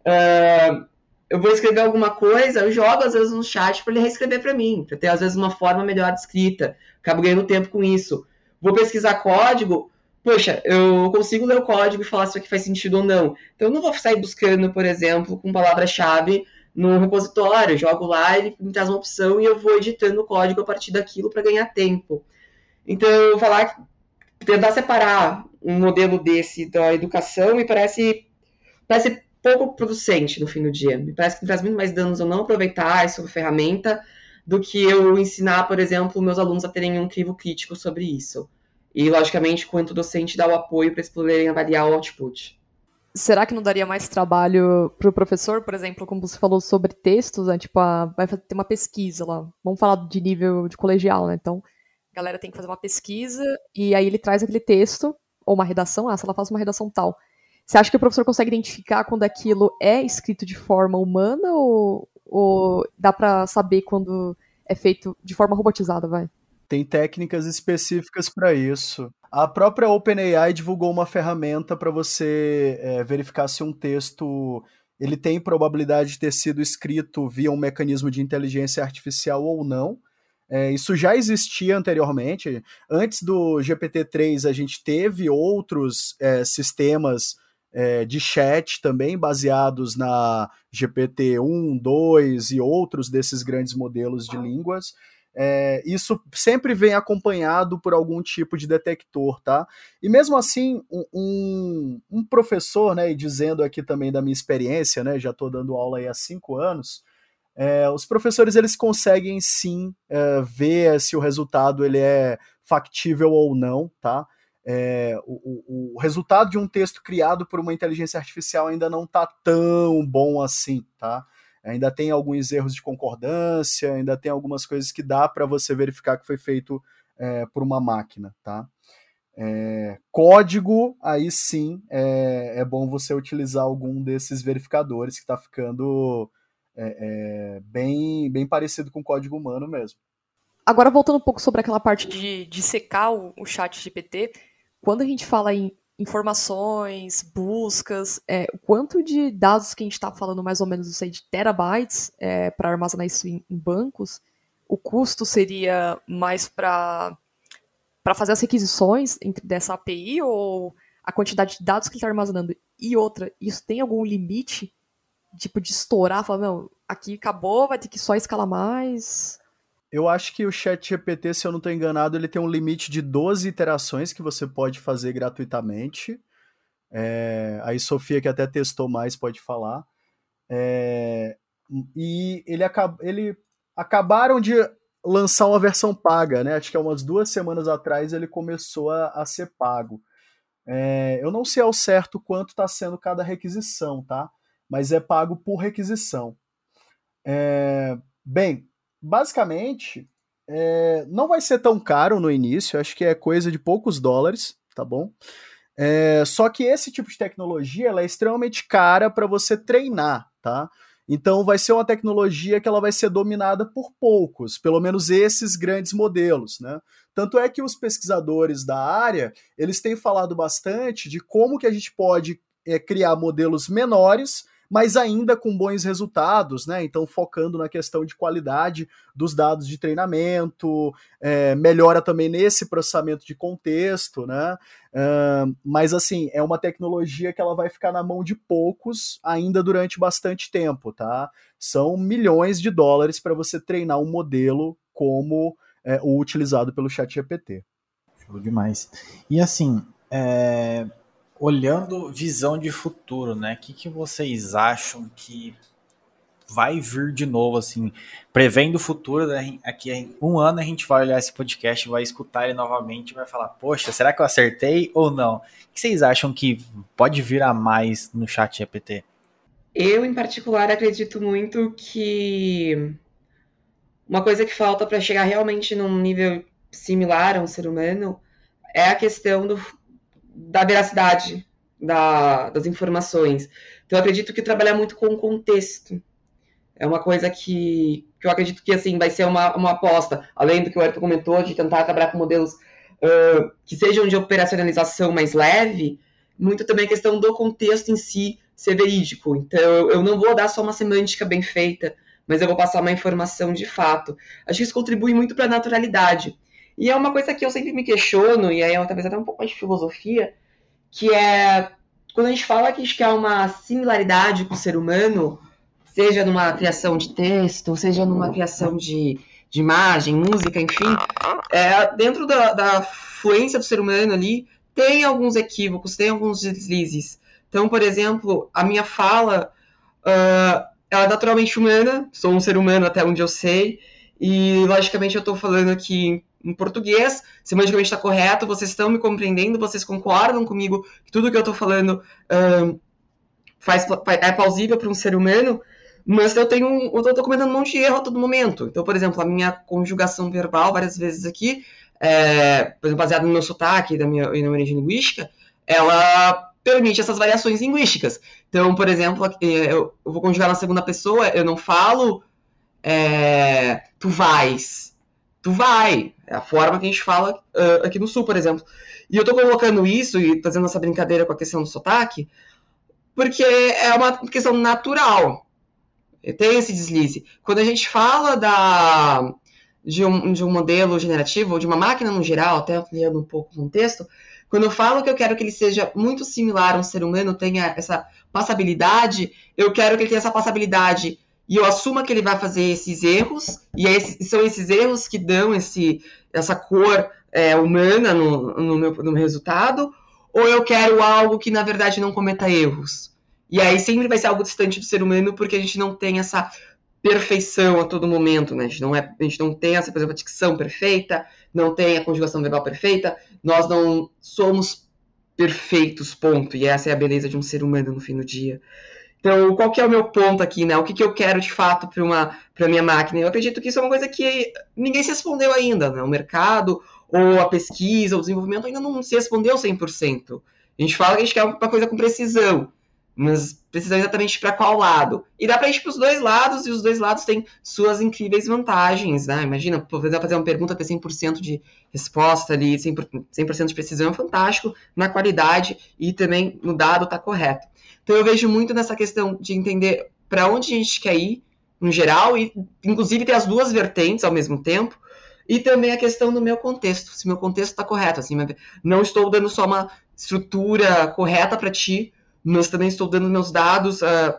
Uh, eu vou escrever alguma coisa, eu jogo às vezes no chat para ele reescrever para mim, para ter às vezes uma forma melhor de escrita. Acabo ganhando tempo com isso. Vou pesquisar código, poxa, eu consigo ler o código e falar se isso aqui faz sentido ou não. Então eu não vou sair buscando, por exemplo, com palavra-chave no repositório, jogo lá, ele me traz uma opção e eu vou editando o código a partir daquilo para ganhar tempo. Então, falar, tentar separar um modelo desse da educação me parece parece pouco producente no fim do dia. Me parece que traz muito mais danos eu não aproveitar essa ferramenta do que eu ensinar, por exemplo, meus alunos a terem um crivo crítico sobre isso. E, logicamente, quanto docente dar o apoio para eles poderem avaliar o output.
Será que não daria mais trabalho para o professor, por exemplo, como você falou sobre textos, né? Tipo, a, vai ter uma pesquisa lá. Vamos falar de nível de colegial, né? Então, a galera tem que fazer uma pesquisa e aí ele traz aquele texto, ou uma redação, ah, se ela faz uma redação tal. Você acha que o professor consegue identificar quando aquilo é escrito de forma humana ou, ou dá para saber quando é feito de forma robotizada, vai?
Tem técnicas específicas para isso. A própria OpenAI divulgou uma ferramenta para você é, verificar se um texto ele tem probabilidade de ter sido escrito via um mecanismo de inteligência artificial ou não. É, isso já existia anteriormente. Antes do GPT-3, a gente teve outros é, sistemas é, de chat também baseados na GPT-1, 2 e outros desses grandes modelos de línguas é, isso sempre vem acompanhado por algum tipo de detector, tá? E mesmo assim, um, um professor, né, e dizendo aqui também da minha experiência, né, já estou dando aula aí há cinco anos, é, os professores eles conseguem sim é, ver se o resultado ele é factível ou não, tá? É, o, o, resultado de um texto criado por uma inteligência artificial ainda não está tão bom assim, tá? Ainda tem alguns erros de concordância, ainda tem algumas coisas que dá para você verificar que foi feito é, por uma máquina, tá? É, código, aí sim é, é, bom você utilizar algum desses verificadores que está ficando é, é, bem, bem parecido com código humano mesmo.
Agora, voltando um pouco sobre aquela parte de, de secar o, o chat GPT, quando a gente fala em informações, buscas, é, o quanto de dados que a gente está falando, mais ou menos, sei, de terabytes é, para armazenar isso em, em, bancos, o custo seria mais para para fazer as requisições dessa API ou a quantidade de dados que ele está armazenando? E outra, isso tem algum limite, tipo, de estourar, falar, não, aqui acabou, vai ter que só escalar mais?
Eu acho que o Chat GPT, se eu não estou enganado, ele tem um limite de 12 iterações que você pode fazer gratuitamente. É, aí Sofia, que até testou mais, pode falar. É, e ele, ele acabaram de lançar uma versão paga, né? Acho que há umas duas semanas atrás ele começou a, a ser pago. É, eu não sei ao certo quanto está sendo cada requisição, tá? Mas é pago por requisição. É, bem, basicamente, é, não vai ser tão caro no início, acho que é coisa de poucos dólares, tá bom? É, só que esse tipo de tecnologia ela é extremamente cara para você treinar, tá? Então vai ser uma tecnologia que ela vai ser dominada por poucos, pelo menos esses grandes modelos, né? Tanto é que os pesquisadores da área, eles têm falado bastante de como que a gente pode é, criar modelos menores mas ainda com bons resultados, né? Então, focando na questão de qualidade dos dados de treinamento, é, melhora também nesse processamento de contexto, né? Uh, mas assim, é uma tecnologia que ela vai ficar na mão de poucos ainda durante bastante tempo, tá? São milhões de dólares para você treinar um modelo como é, o utilizado pelo ChatGPT.
Show demais. E assim, é, olhando visão de futuro, né? O que, que vocês acham que vai vir de novo, assim, prevendo o futuro, né? aqui um ano a gente vai olhar esse podcast, vai escutar ele novamente e vai falar, poxa, será que eu acertei ou não? O que vocês acham que pode vir a mais no chat GPT?
Eu, em particular, acredito muito que uma coisa que falta para chegar realmente num nível similar a um ser humano é a questão do, da veracidade da, das informações. Então, eu acredito que trabalhar muito com o contexto é uma coisa que, que eu acredito que assim vai ser uma, uma aposta, além do que o Ayrton comentou, de tentar trabalhar com modelos uh, que sejam de operacionalização mais leve, muito também a questão do contexto em si ser verídico. Então, eu não vou dar só uma semântica bem feita, mas eu vou passar uma informação de fato. Acho que isso contribui muito para a naturalidade. E é uma coisa que eu sempre me questiono, e aí é talvez até um pouco mais de filosofia, que é quando a gente fala que quer uma similaridade com o ser humano, seja numa criação de texto, seja numa criação de, de imagem, música, enfim, é, dentro da, da fluência do ser humano ali, tem alguns equívocos, tem alguns deslizes. Então, por exemplo, a minha fala, uh, ela é naturalmente humana, sou um ser humano até onde eu sei, e logicamente eu estou falando aqui em português, semanticamente está correto, vocês estão me compreendendo, vocês concordam comigo que tudo que eu estou falando uh, faz, é plausível para um ser humano, mas eu tenho, eu estou cometendo um monte de erro a todo momento. Então, por exemplo, a minha conjugação verbal várias vezes aqui, é, por exemplo, baseada no meu sotaque e na minha, na minha origem linguística, ela permite essas variações linguísticas. Então, por exemplo, eu, eu vou conjugar na segunda pessoa, eu não falo é, tu vais, tu vai. É a forma que a gente fala uh, aqui no Sul, por exemplo. E eu tô colocando isso e fazendo essa brincadeira com a questão do sotaque, porque é uma questão natural. Tem esse deslize. Quando a gente fala da, de, um, de um modelo generativo, ou de uma máquina no geral, até ampliando um pouco o contexto, quando eu falo que eu quero que ele seja muito similar a um ser humano, tenha essa passabilidade, eu quero que ele tenha essa passabilidade e eu assumo que ele vai fazer esses erros, e é são esses erros que dão esse, essa cor é, humana no, no, meu, no meu resultado, ou eu quero algo que na verdade não cometa erros. E aí sempre vai ser algo distante do ser humano, porque a gente não tem essa perfeição a todo momento, né? A gente não, é, a gente não tem essa, por exemplo, a dicção perfeita, não tem a conjugação verbal perfeita, nós não somos perfeitos, ponto. E essa é a beleza de um ser humano no fim do dia. Então, qual que é o meu ponto aqui, né? O que, que eu quero de fato para uma para minha máquina? Eu acredito que isso é uma coisa que ninguém se respondeu ainda, né? O mercado ou a pesquisa, o desenvolvimento ainda não se respondeu 100%. A gente fala que a gente quer uma coisa com precisão, mas precisão exatamente para qual lado? E dá para ir para os dois lados, e os dois lados têm suas incríveis vantagens, né? Imagina, por exemplo, fazer uma pergunta ter 100% de resposta ali, 100%, 100 de precisão é fantástico na qualidade e também no dado está correto. Então eu vejo muito nessa questão de entender para onde a gente quer ir, no geral, e inclusive ter as duas vertentes ao mesmo tempo, e também a questão do meu contexto, se meu contexto está correto, assim, não estou dando só uma estrutura correta para ti, mas também estou dando meus dados uh,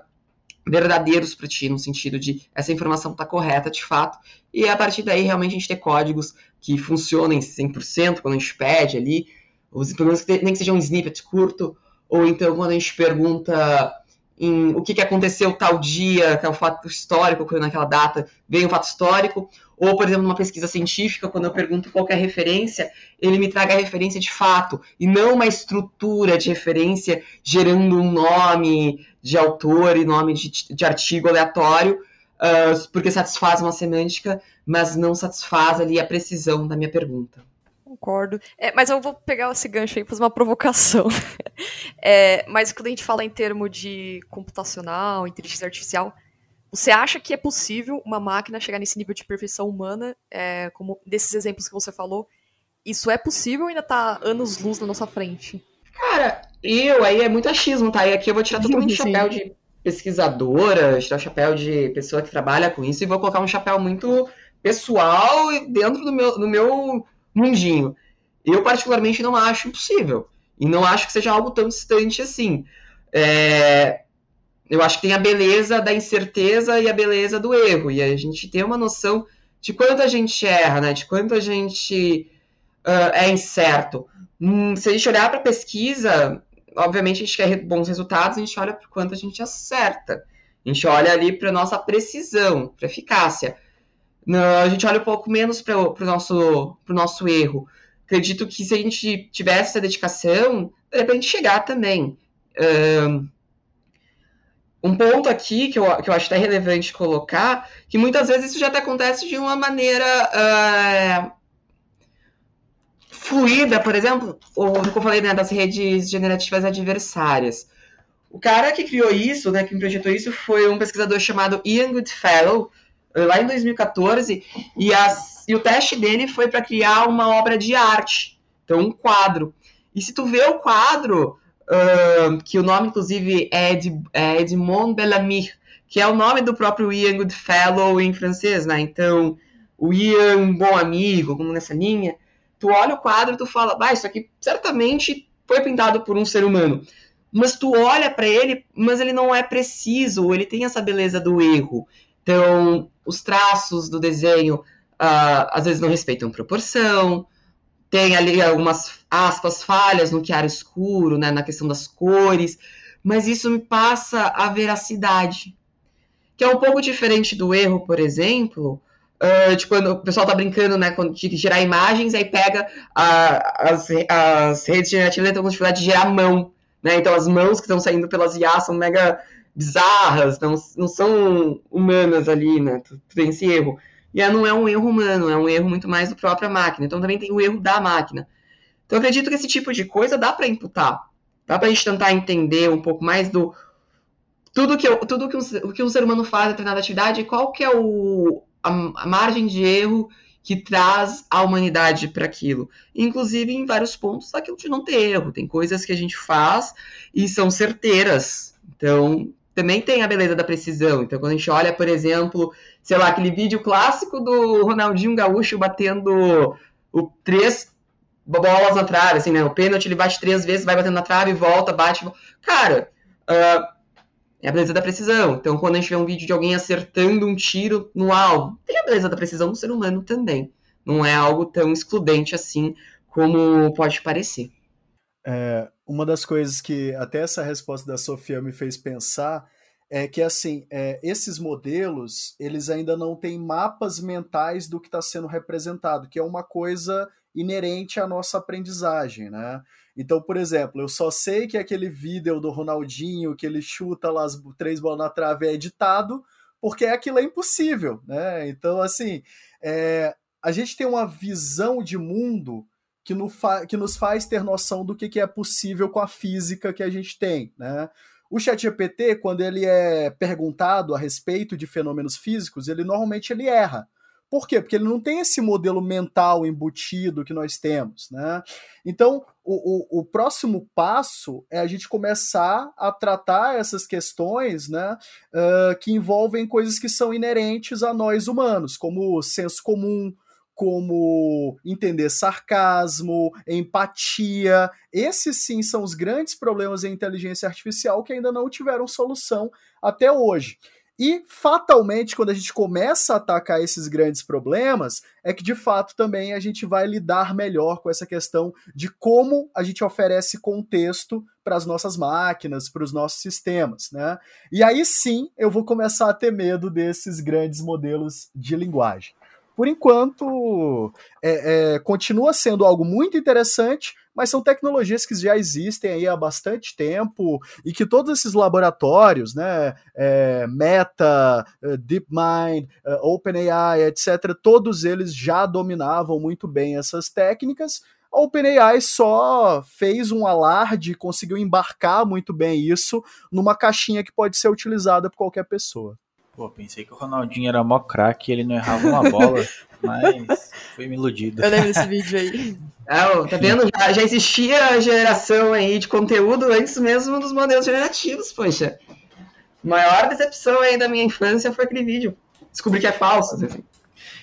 verdadeiros para ti, no sentido de essa informação está correta de fato, e a partir daí realmente a gente ter códigos que funcionem 100% quando a gente pede ali, os, pelo menos nem que seja um snippet curto, ou então quando a gente pergunta em o que, que aconteceu tal dia, que é fato histórico, quando naquela data veio um fato histórico, ou, por exemplo, numa pesquisa científica, quando eu pergunto qual é a referência, ele me traga a referência de fato, e não uma estrutura de referência gerando um nome de autor e nome de, de artigo aleatório, uh, porque satisfaz uma semântica, mas não satisfaz ali a precisão da minha pergunta.
Concordo. É, mas eu vou pegar esse gancho aí e fazer uma provocação. É, mas quando a gente fala em termo de computacional, inteligência artificial, você acha que é possível uma máquina chegar nesse nível de perfeição humana, é, como desses exemplos que você falou? Isso é possível ou ainda está anos-luz na nossa frente?
Cara, eu aí é muito achismo, tá? E aqui eu vou tirar totalmente o chapéu de pesquisadora, tirar o chapéu de pessoa que trabalha com isso e vou colocar um chapéu muito pessoal dentro do meu, do meu mundinho. Eu, particularmente, não acho impossível. E não acho que seja algo tão distante assim. É... Eu acho que tem a beleza da incerteza e a beleza do erro. E a gente tem uma noção de quanto a gente erra, né? De quanto a gente uh, é incerto. Hum, se a gente olhar para a pesquisa, obviamente a gente quer bons resultados, a gente olha para quanto a gente acerta. A gente olha ali para nossa precisão, para eficácia a gente olha um pouco menos para o nosso, nosso erro. Acredito que se a gente tivesse essa dedicação, daria para a gente chegar também. Um ponto aqui que eu, que eu acho até relevante colocar, que muitas vezes isso já até acontece de uma maneira uh, fluida, por exemplo, o que eu falei né, das redes generativas adversárias. O cara que criou isso, né, que projetou isso, foi um pesquisador chamado Ian Goodfellow, lá em 2014, e, as, e o teste dele foi para criar uma obra de arte, então um quadro. E se tu vê o quadro, uh, que o nome inclusive é, Ed, é Edmond Bellamy, que é o nome do próprio Ian Goodfellow em francês, né? Então, o Ian, bom amigo, como nessa linha, tu olha o quadro e tu fala, ah, isso aqui certamente foi pintado por um ser humano. Mas tu olha para ele, mas ele não é preciso, ele tem essa beleza do erro. Então, os traços do desenho uh, às vezes não respeitam proporção, tem ali algumas aspas falhas no que era escuro, né, na questão das cores, mas isso me passa a veracidade. Que é um pouco diferente do erro, por exemplo, uh, de quando o pessoal tá brincando, né, de gerar imagens, aí pega a, as, as redes generativas estão com dificuldade de gerar mão, né, então as mãos que estão saindo pelas IA são mega bizarras, não, não são humanas ali, né, tu, tem esse erro. E não é um erro humano, é um erro muito mais da própria máquina. Então também tem o erro da máquina. Então acredito que esse tipo de coisa dá para imputar. Dá para a gente tentar entender um pouco mais do tudo que eu, tudo que um, o que um ser humano faz determinada atividade, qual que é o, a, a margem de erro que traz a humanidade para aquilo. Inclusive, em vários pontos, aquilo de não ter erro. Tem coisas que a gente faz e são certeiras. Então, também tem a beleza da precisão. Então, quando a gente olha, por exemplo, sei lá, aquele vídeo clássico do Ronaldinho Gaúcho batendo o três bolas na trave, assim, né? O pênalti ele bate três vezes, vai batendo na trave, volta, bate. Cara, uh, é a beleza da precisão. Então, quando a gente vê um vídeo de alguém acertando um tiro no alvo, tem a beleza da precisão do ser humano também. Não é algo tão excludente assim como pode parecer.
É, uma das coisas que até essa resposta da Sofia me fez pensar é que assim é, esses modelos eles ainda não têm mapas mentais do que está sendo representado, que é uma coisa inerente à nossa aprendizagem, né? Então, por exemplo, eu só sei que aquele vídeo do Ronaldinho que ele chuta lá as três bolas na trave é editado, porque aquilo é impossível, né? Então, assim, é, a gente tem uma visão de mundo que, no que nos faz ter noção do que, que é possível com a física que a gente tem, né? O ChatGPT, quando ele é perguntado a respeito de fenômenos físicos, ele normalmente ele erra. Por quê? Porque ele não tem esse modelo mental embutido que nós temos, né? Então, o, o, o próximo passo é a gente começar a tratar essas questões, né, uh, que envolvem coisas que são inerentes a nós humanos, como senso comum, como entender sarcasmo, empatia. Esses sim são os grandes problemas em inteligência artificial que ainda não tiveram solução até hoje. E fatalmente, quando a gente começa a atacar esses grandes problemas, é que de fato também a gente vai lidar melhor com essa questão de como a gente oferece contexto para as nossas máquinas, para os nossos sistemas, né? E aí sim eu vou começar a ter medo desses grandes modelos de linguagem por enquanto, é, é, continua sendo algo muito interessante, mas são tecnologias que já existem aí há bastante tempo e que todos esses laboratórios, né, é, Meta, é, DeepMind, é, OpenAI, etc., todos eles já dominavam muito bem essas técnicas. A OpenAI só fez um alarde e conseguiu embarcar muito bem isso numa caixinha que pode ser utilizada por qualquer pessoa.
Pô, pensei que o Ronaldinho era mó craque ele não errava uma bola, mas fui me iludido.
Eu lembro desse vídeo aí.
É, tá vendo? Já, já existia a geração aí de conteúdo antes mesmo dos modelos generativos, poxa. A maior decepção aí da minha infância foi aquele vídeo. Descobri que é falso. Assim.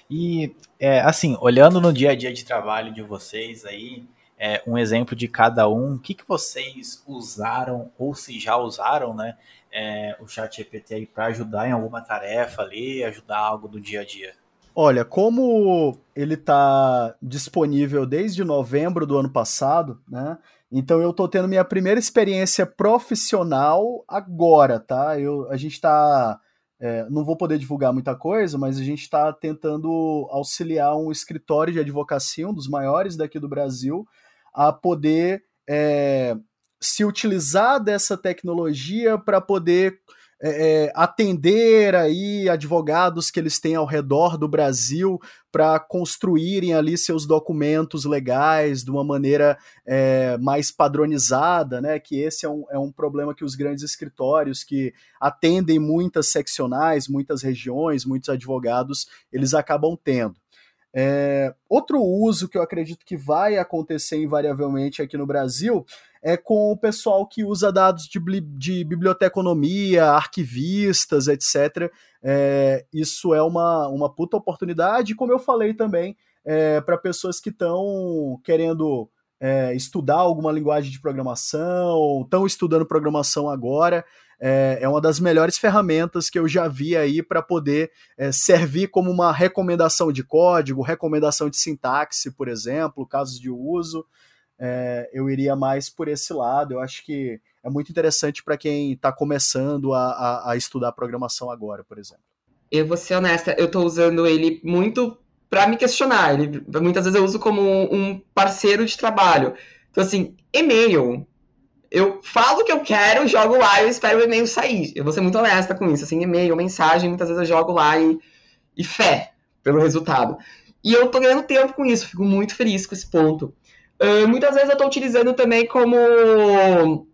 E, é, assim, olhando no dia a dia de trabalho de vocês aí, é, um exemplo de cada um, o que, que vocês usaram ou se já usaram, né, é, o chat GPT aí para ajudar em alguma tarefa ali, ajudar algo do dia a dia?
Olha, como ele está disponível desde novembro do ano passado, né? Então eu estou tendo minha primeira experiência profissional agora, tá? Eu, a gente está é, não vou poder divulgar muita coisa, mas a gente está tentando auxiliar um escritório de advocacia, um dos maiores daqui do Brasil, a poder é, se utilizar dessa tecnologia para poder é, é, atender aí advogados que eles têm ao redor do Brasil para construírem ali seus documentos legais de uma maneira é, mais padronizada, né? Que esse é um, é um problema que os grandes escritórios que atendem muitas seccionais, muitas regiões, muitos advogados, eles acabam tendo. É, outro uso que eu acredito que vai acontecer invariavelmente aqui no Brasil é com o pessoal que usa dados de, de biblioteconomia, arquivistas, etc. É, isso é uma, uma puta oportunidade, como eu falei também, é, para pessoas que estão querendo é, estudar alguma linguagem de programação, estão estudando programação agora é, é uma das melhores ferramentas que eu já vi aí para poder é, servir como uma recomendação de código, recomendação de sintaxe, por exemplo, casos de uso. é, eu iria mais por esse lado. Eu acho que é muito interessante para quem está começando a, a, a, estudar programação agora, por exemplo.
Eu vou ser honesta, eu estou usando ele muito para me questionar. Ele, muitas vezes eu uso como um parceiro de trabalho. Então, assim, e-mail. Eu falo o que eu quero, jogo lá e espero o e-mail sair. Eu vou ser muito honesta com isso. Assim, e-mail, mensagem, muitas vezes eu jogo lá e, e fé pelo resultado. E eu tô ganhando tempo com isso, fico muito feliz com esse ponto. Uh, muitas vezes eu tô utilizando também como,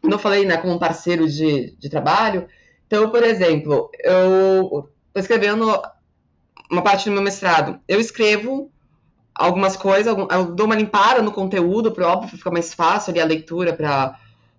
como eu falei, né, como um parceiro de, de trabalho. Então, por exemplo, eu tô escrevendo uma parte do meu mestrado. Eu escrevo algumas coisas, eu dou uma limpada no conteúdo, para óbvio, ficar mais fácil ali a leitura para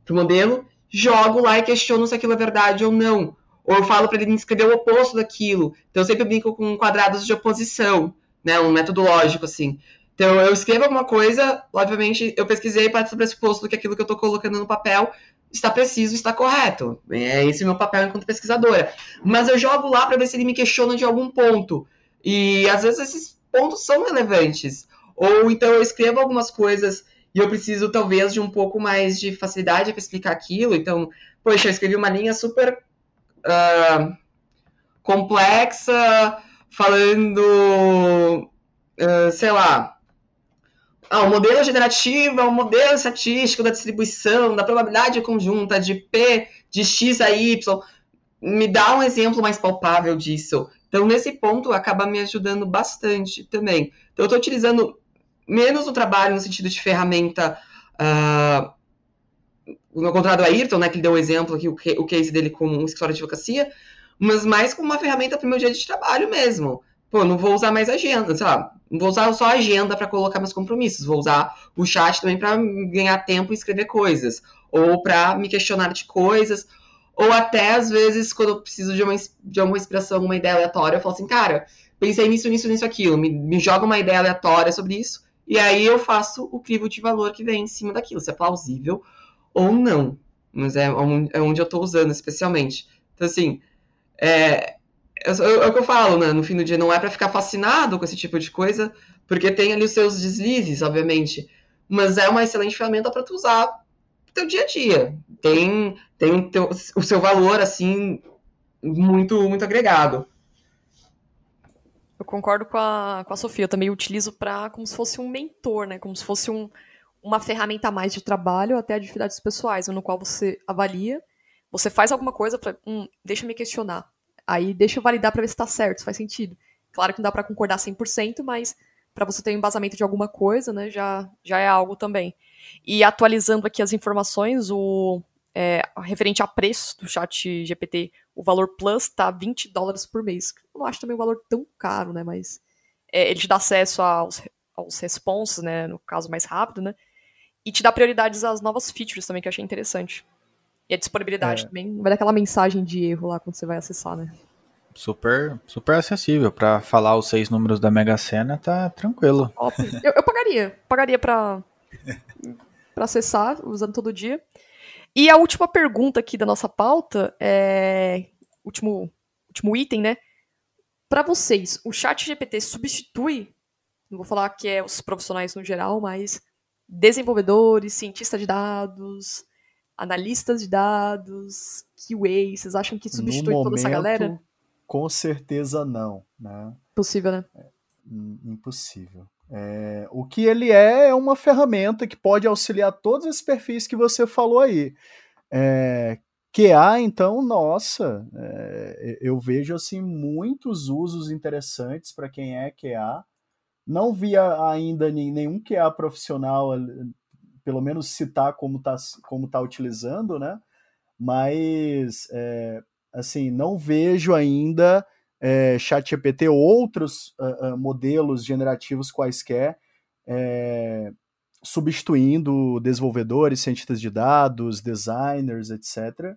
o modelo, jogo lá e questiono se aquilo é verdade ou não. Ou eu falo para ele escrever o oposto daquilo. Então eu sempre brinco com quadrados de oposição, né? Um método lógico, assim. Então eu escrevo alguma coisa, obviamente eu pesquisei para do pressuposto que aquilo que eu estou colocando no papel está preciso, está correto. É esse o meu papel enquanto pesquisadora. Mas eu jogo lá para ver se ele me questiona de algum ponto. E às vezes esses pontos são relevantes. Ou então eu escrevo algumas coisas e eu preciso talvez de um pouco mais de facilidade para explicar aquilo. Então, poxa, eu escrevi uma linha super uh, complexa, falando, uh, sei lá, ah, o modelo generativo é um modelo estatístico da distribuição, da probabilidade conjunta de P de X a Y. Me dá um exemplo mais palpável disso. Então, nesse ponto, acaba me ajudando bastante também. Então, eu estou utilizando menos o trabalho no sentido de ferramenta. Uh, no contrário do Ayrton, né, que ele deu o um exemplo aqui, o, case dele como um escritório de advocacia, mas mais como uma ferramenta para o meu dia de trabalho mesmo. Pô, não vou usar mais agenda, sei lá, não vou usar só agenda para colocar meus compromissos, vou usar o chat também para ganhar tempo e escrever coisas, ou para me questionar de coisas, ou até, às vezes, quando eu preciso de uma, de uma inspiração, uma ideia aleatória, eu falo assim, cara, pensei nisso, nisso, nisso, aquilo. Me, me joga uma ideia aleatória sobre isso. E aí eu faço o crivo de valor que vem em cima daquilo, se é plausível ou não. Mas é, é onde eu estou usando especialmente. Então, assim, é, é, é, o que eu falo, né? No fim do dia, não é para ficar fascinado com esse tipo de coisa, porque tem ali os seus deslizes, obviamente. Mas é uma excelente ferramenta para tu usar teu dia a dia. Tem, tem teu, o seu valor, assim, muito, muito agregado.
Eu concordo com a, com a Sofia. Eu também utilizo para como se fosse um mentor, né? Como se fosse um, uma ferramenta a mais de trabalho, até atividades pessoais, no qual você avalia, você faz alguma coisa para, hum, deixa me questionar. Aí deixa eu validar para ver se está certo, se faz sentido. Claro que não dá para concordar 100%, mas para você ter um embasamento de alguma coisa, né, já, já é algo também. E atualizando aqui as informações, o é, referente a preço do chat GPT, o valor Plus tá 20 dólares por mês. Eu não acho também um valor tão caro, né? Mas é, ele te dá acesso aos, aos responses, né? No caso, mais rápido, né? E te dá prioridades às novas features também, que eu achei interessante. E a disponibilidade é. também. Vai dar aquela mensagem de erro lá quando você vai acessar, né?
Super, super acessível. Para falar os seis números da Mega Sena, tá tranquilo.
Eu, eu pagaria. Pagaria pra, pra acessar, usando todo dia. E a última pergunta aqui da nossa pauta é. Último, último item, né? Para vocês, o chat GPT substitui, não vou falar que é os profissionais no geral, mas desenvolvedores, cientistas de dados, analistas de dados, QA, vocês acham que substitui
no
toda essa galera?
Com certeza não, né?
Impossível, né?
É, impossível. É, o que ele é é uma ferramenta que pode auxiliar todos esses perfis que você falou aí. É, QA, então, nossa, é, eu vejo assim muitos usos interessantes para quem é QA. Não via ainda nenhum QA profissional, pelo menos citar como está como tá utilizando, né? Mas, é, assim, não vejo ainda é, ChatGPT ou outros uh, uh, modelos generativos quaisquer é, substituindo desenvolvedores, cientistas de dados, designers, etc.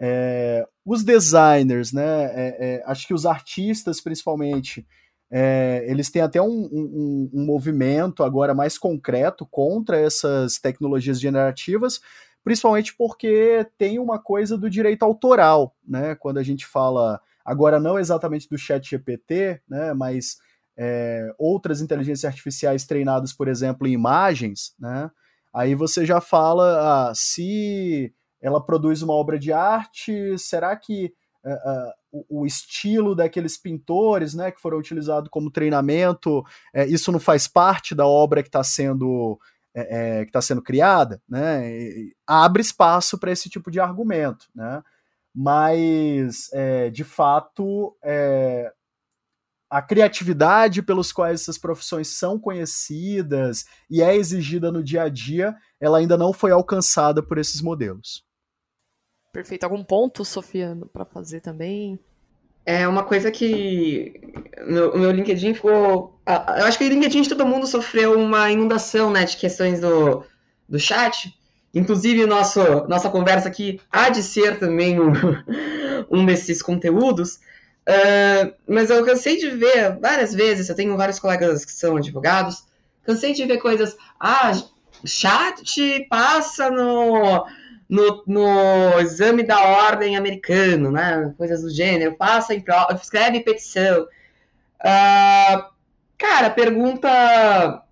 É, os designers, né, é, é, acho que os artistas principalmente, é, eles têm até um, um, um, movimento agora mais concreto contra essas tecnologias generativas, principalmente porque tem uma coisa do direito autoral, né? Quando a gente fala agora não exatamente do chat GPT, né, mas é, outras inteligências artificiais treinadas, por exemplo, em imagens, né? Aí você já fala ah, se ela produz uma obra de arte, será que uh, o, estilo daqueles pintores, né, que foram utilizados como treinamento, é, isso não faz parte da obra que está sendo é, que está sendo criada, né? Abre espaço para esse tipo de argumento, né? Mas é, de fato é, a criatividade pelos quais essas profissões são conhecidas e é exigida no dia a dia, ela ainda não foi alcançada por esses modelos.
Perfeito. Algum ponto, Sofia, para fazer também?
É uma coisa que o meu LinkedIn ficou. Eu acho que o LinkedIn de todo mundo sofreu uma inundação né, de questões do, do chat. Inclusive, nosso, nossa conversa aqui há de ser também um, um desses conteúdos. Uh, mas eu cansei de ver várias vezes, eu tenho vários colegas que são advogados, cansei de ver coisas. Ah, chat passa no, no, no exame da ordem americano, né? Coisas do gênero, passa em prova, escreve petição. Uh, cara, pergunta.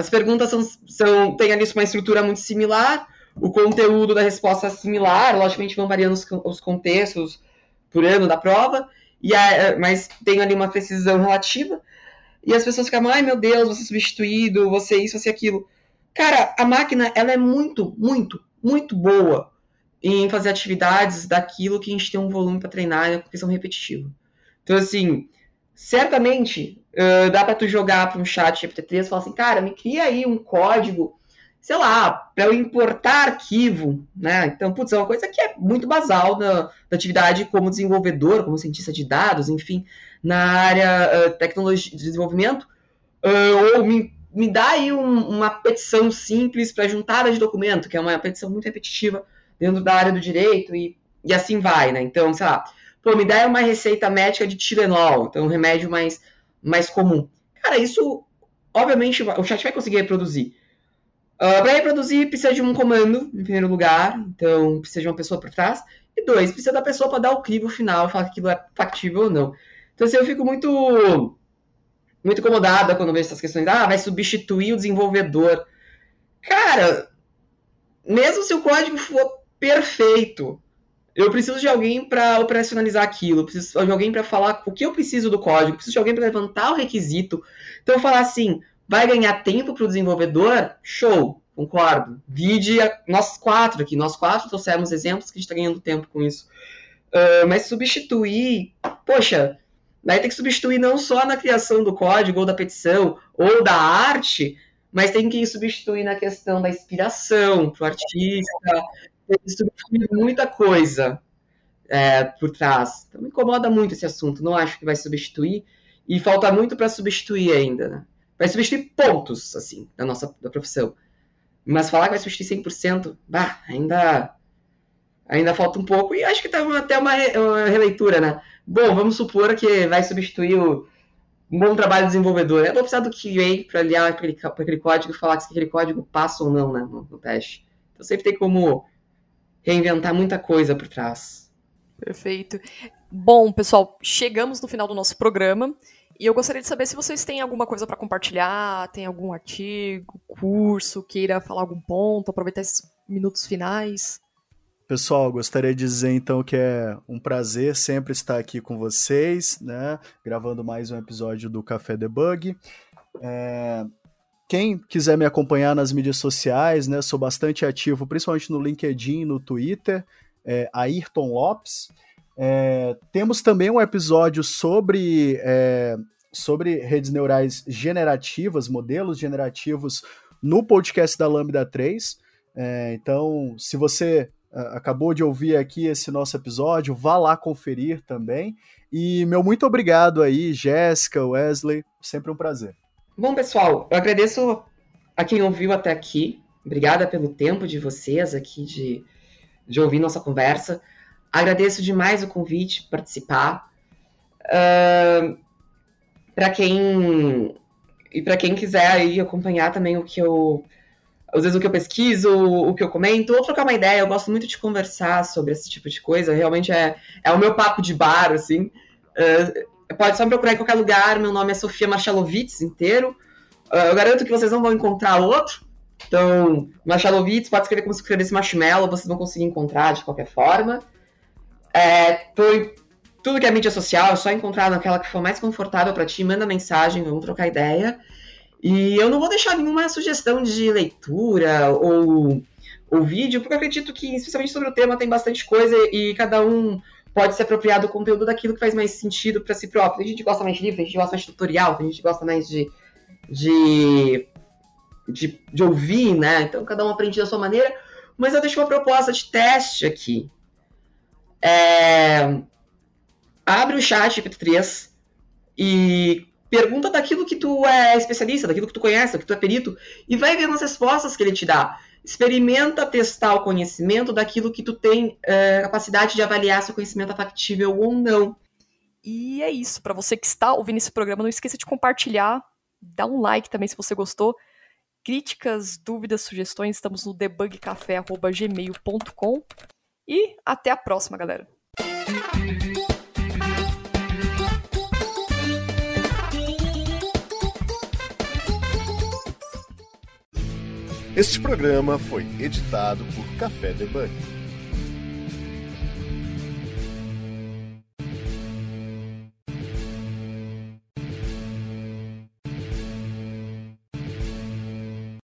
As perguntas são, são têm ali uma estrutura muito similar, o conteúdo da resposta é similar, logicamente vão variando os, os contextos por ano da prova, e a, mas tem ali uma precisão relativa. E as pessoas ficam, ai meu Deus, você substituído, você isso, você aquilo. Cara, a máquina, ela é muito, muito, muito boa em fazer atividades daquilo que a gente tem um volume para treinar porque são repetitivos. Então, assim, certamente uh, dá para tu jogar para um chat GPT-3 e falar assim, cara, me cria aí um código, sei lá, para eu importar arquivo, né? Então, putz, é uma coisa que é muito basal na, na atividade como desenvolvedor, como cientista de dados, enfim, na área uh, tecnologia de desenvolvimento, uh, ou me me dá aí um, uma petição simples para juntada de documento, que é uma petição muito repetitiva dentro da área do direito, e, e assim vai, né? Então, sei lá, pô, me dá uma receita médica de Tilenol, então um remédio mais, mais comum. Cara, isso, obviamente, o chat vai conseguir reproduzir. Uh, ah, para reproduzir, precisa de um comando, em primeiro lugar, então precisa de uma pessoa por trás. E dois, precisa da pessoa para dar o crivo final, falar que aquilo é factível ou não. Então, assim, eu fico muito muito incomodada quando vejo essas questões. Ah, vai substituir o desenvolvedor. Cara, mesmo se o código for perfeito, eu preciso de alguém para operacionalizar aquilo, preciso de alguém para falar o que eu preciso do código, preciso de alguém para levantar o requisito. Então, falar assim, vai ganhar tempo para o desenvolvedor? Show, concordo. Vide nós quatro aqui, nós quatro trouxemos exemplos que a gente está ganhando tempo com isso. Uh, mas substituir, poxa, Daí tem que substituir não só na criação do código ou da petição ou da arte, mas tem que substituir na questão da inspiração para o artista, tem que substituir muita coisa é, por trás. Então me incomoda muito esse assunto, não acho que vai substituir, e falta muito para substituir ainda, né? Vai substituir pontos, assim, da nossa da profissão. Mas falar que vai substituir 100%, bah, ainda, ainda falta um pouco, e acho que tá até uma, uma releitura, né? Bom, vamos supor que vai substituir o um bom trabalho de desenvolvedor. Eu vou precisar do QA para aliar aquele, aquele código e falar se aquele código passa ou não né, no, no teste. Então sempre tem como reinventar muita coisa por trás.
Perfeito. Bom, pessoal, chegamos no final do nosso programa. E eu gostaria de saber se vocês têm alguma coisa para compartilhar, tem algum artigo, curso, queira falar algum ponto, aproveitar esses minutos finais.
Pessoal, gostaria de dizer então que é um prazer sempre estar aqui com vocês, né? Gravando mais um episódio do Café Debug. É... Quem quiser me acompanhar nas mídias sociais, né? Sou bastante ativo, principalmente no LinkedIn, no Twitter, é, Ayrton Lopes. É, temos também um episódio sobre, é, sobre redes neurais generativas, modelos generativos, no podcast da Lambda 3. É, então, se você acabou de ouvir aqui esse nosso episódio, vá lá conferir também. E meu muito obrigado aí, Jéssica, Wesley, sempre um prazer.
Bom, pessoal, eu agradeço a quem ouviu até aqui. Obrigada pelo tempo de vocês aqui de, de ouvir nossa conversa. Agradeço demais o convite participar. Uh, para quem e para quem quiser aí acompanhar também o que eu às vezes o que eu pesquiso, o que eu comento, ou trocar uma ideia. Eu gosto muito de conversar sobre esse tipo de coisa. Realmente é, é o meu papo de bar, assim. Uh, pode só procurar em qualquer lugar. Meu nome é Sofia Marchalovitz inteiro. Uh, eu garanto que vocês não vão encontrar outro. Então, Marchalovitz, pode escrever como se escrevesse marshmallow, vocês vão conseguir encontrar de qualquer forma. É, tô tudo que é mídia social, é só encontrar naquela que for mais confortável para ti, manda mensagem, vamos trocar ideia. E eu não vou deixar nenhuma sugestão de leitura ou, ou vídeo, porque eu acredito que, especialmente sobre o tema, tem bastante coisa e cada um pode se apropriar do conteúdo daquilo que faz mais sentido para si próprio. Tem gente que gosta mais de livro, tem gente gosta mais de tutorial, tem gente gosta mais de, de, de, de ouvir, né? Então cada um aprende da sua maneira. Mas eu deixo uma proposta de teste aqui. É... Abre o chat GPT-3 e pergunta daquilo que tu é especialista, daquilo que tu conhece, daquilo que tu é perito, e vai vendo as respostas que ele te dá experimenta testar o conhecimento daquilo que tu tem é, capacidade de avaliar se o conhecimento é factível ou não.
E é isso. Para você que está ouvindo esse programa, não esqueça de compartilhar, dá um like também se você gostou. Críticas, dúvidas, sugestões, estamos no debugcafé.gmail.com. E até a próxima, galera.
Este programa foi editado por Café Debug.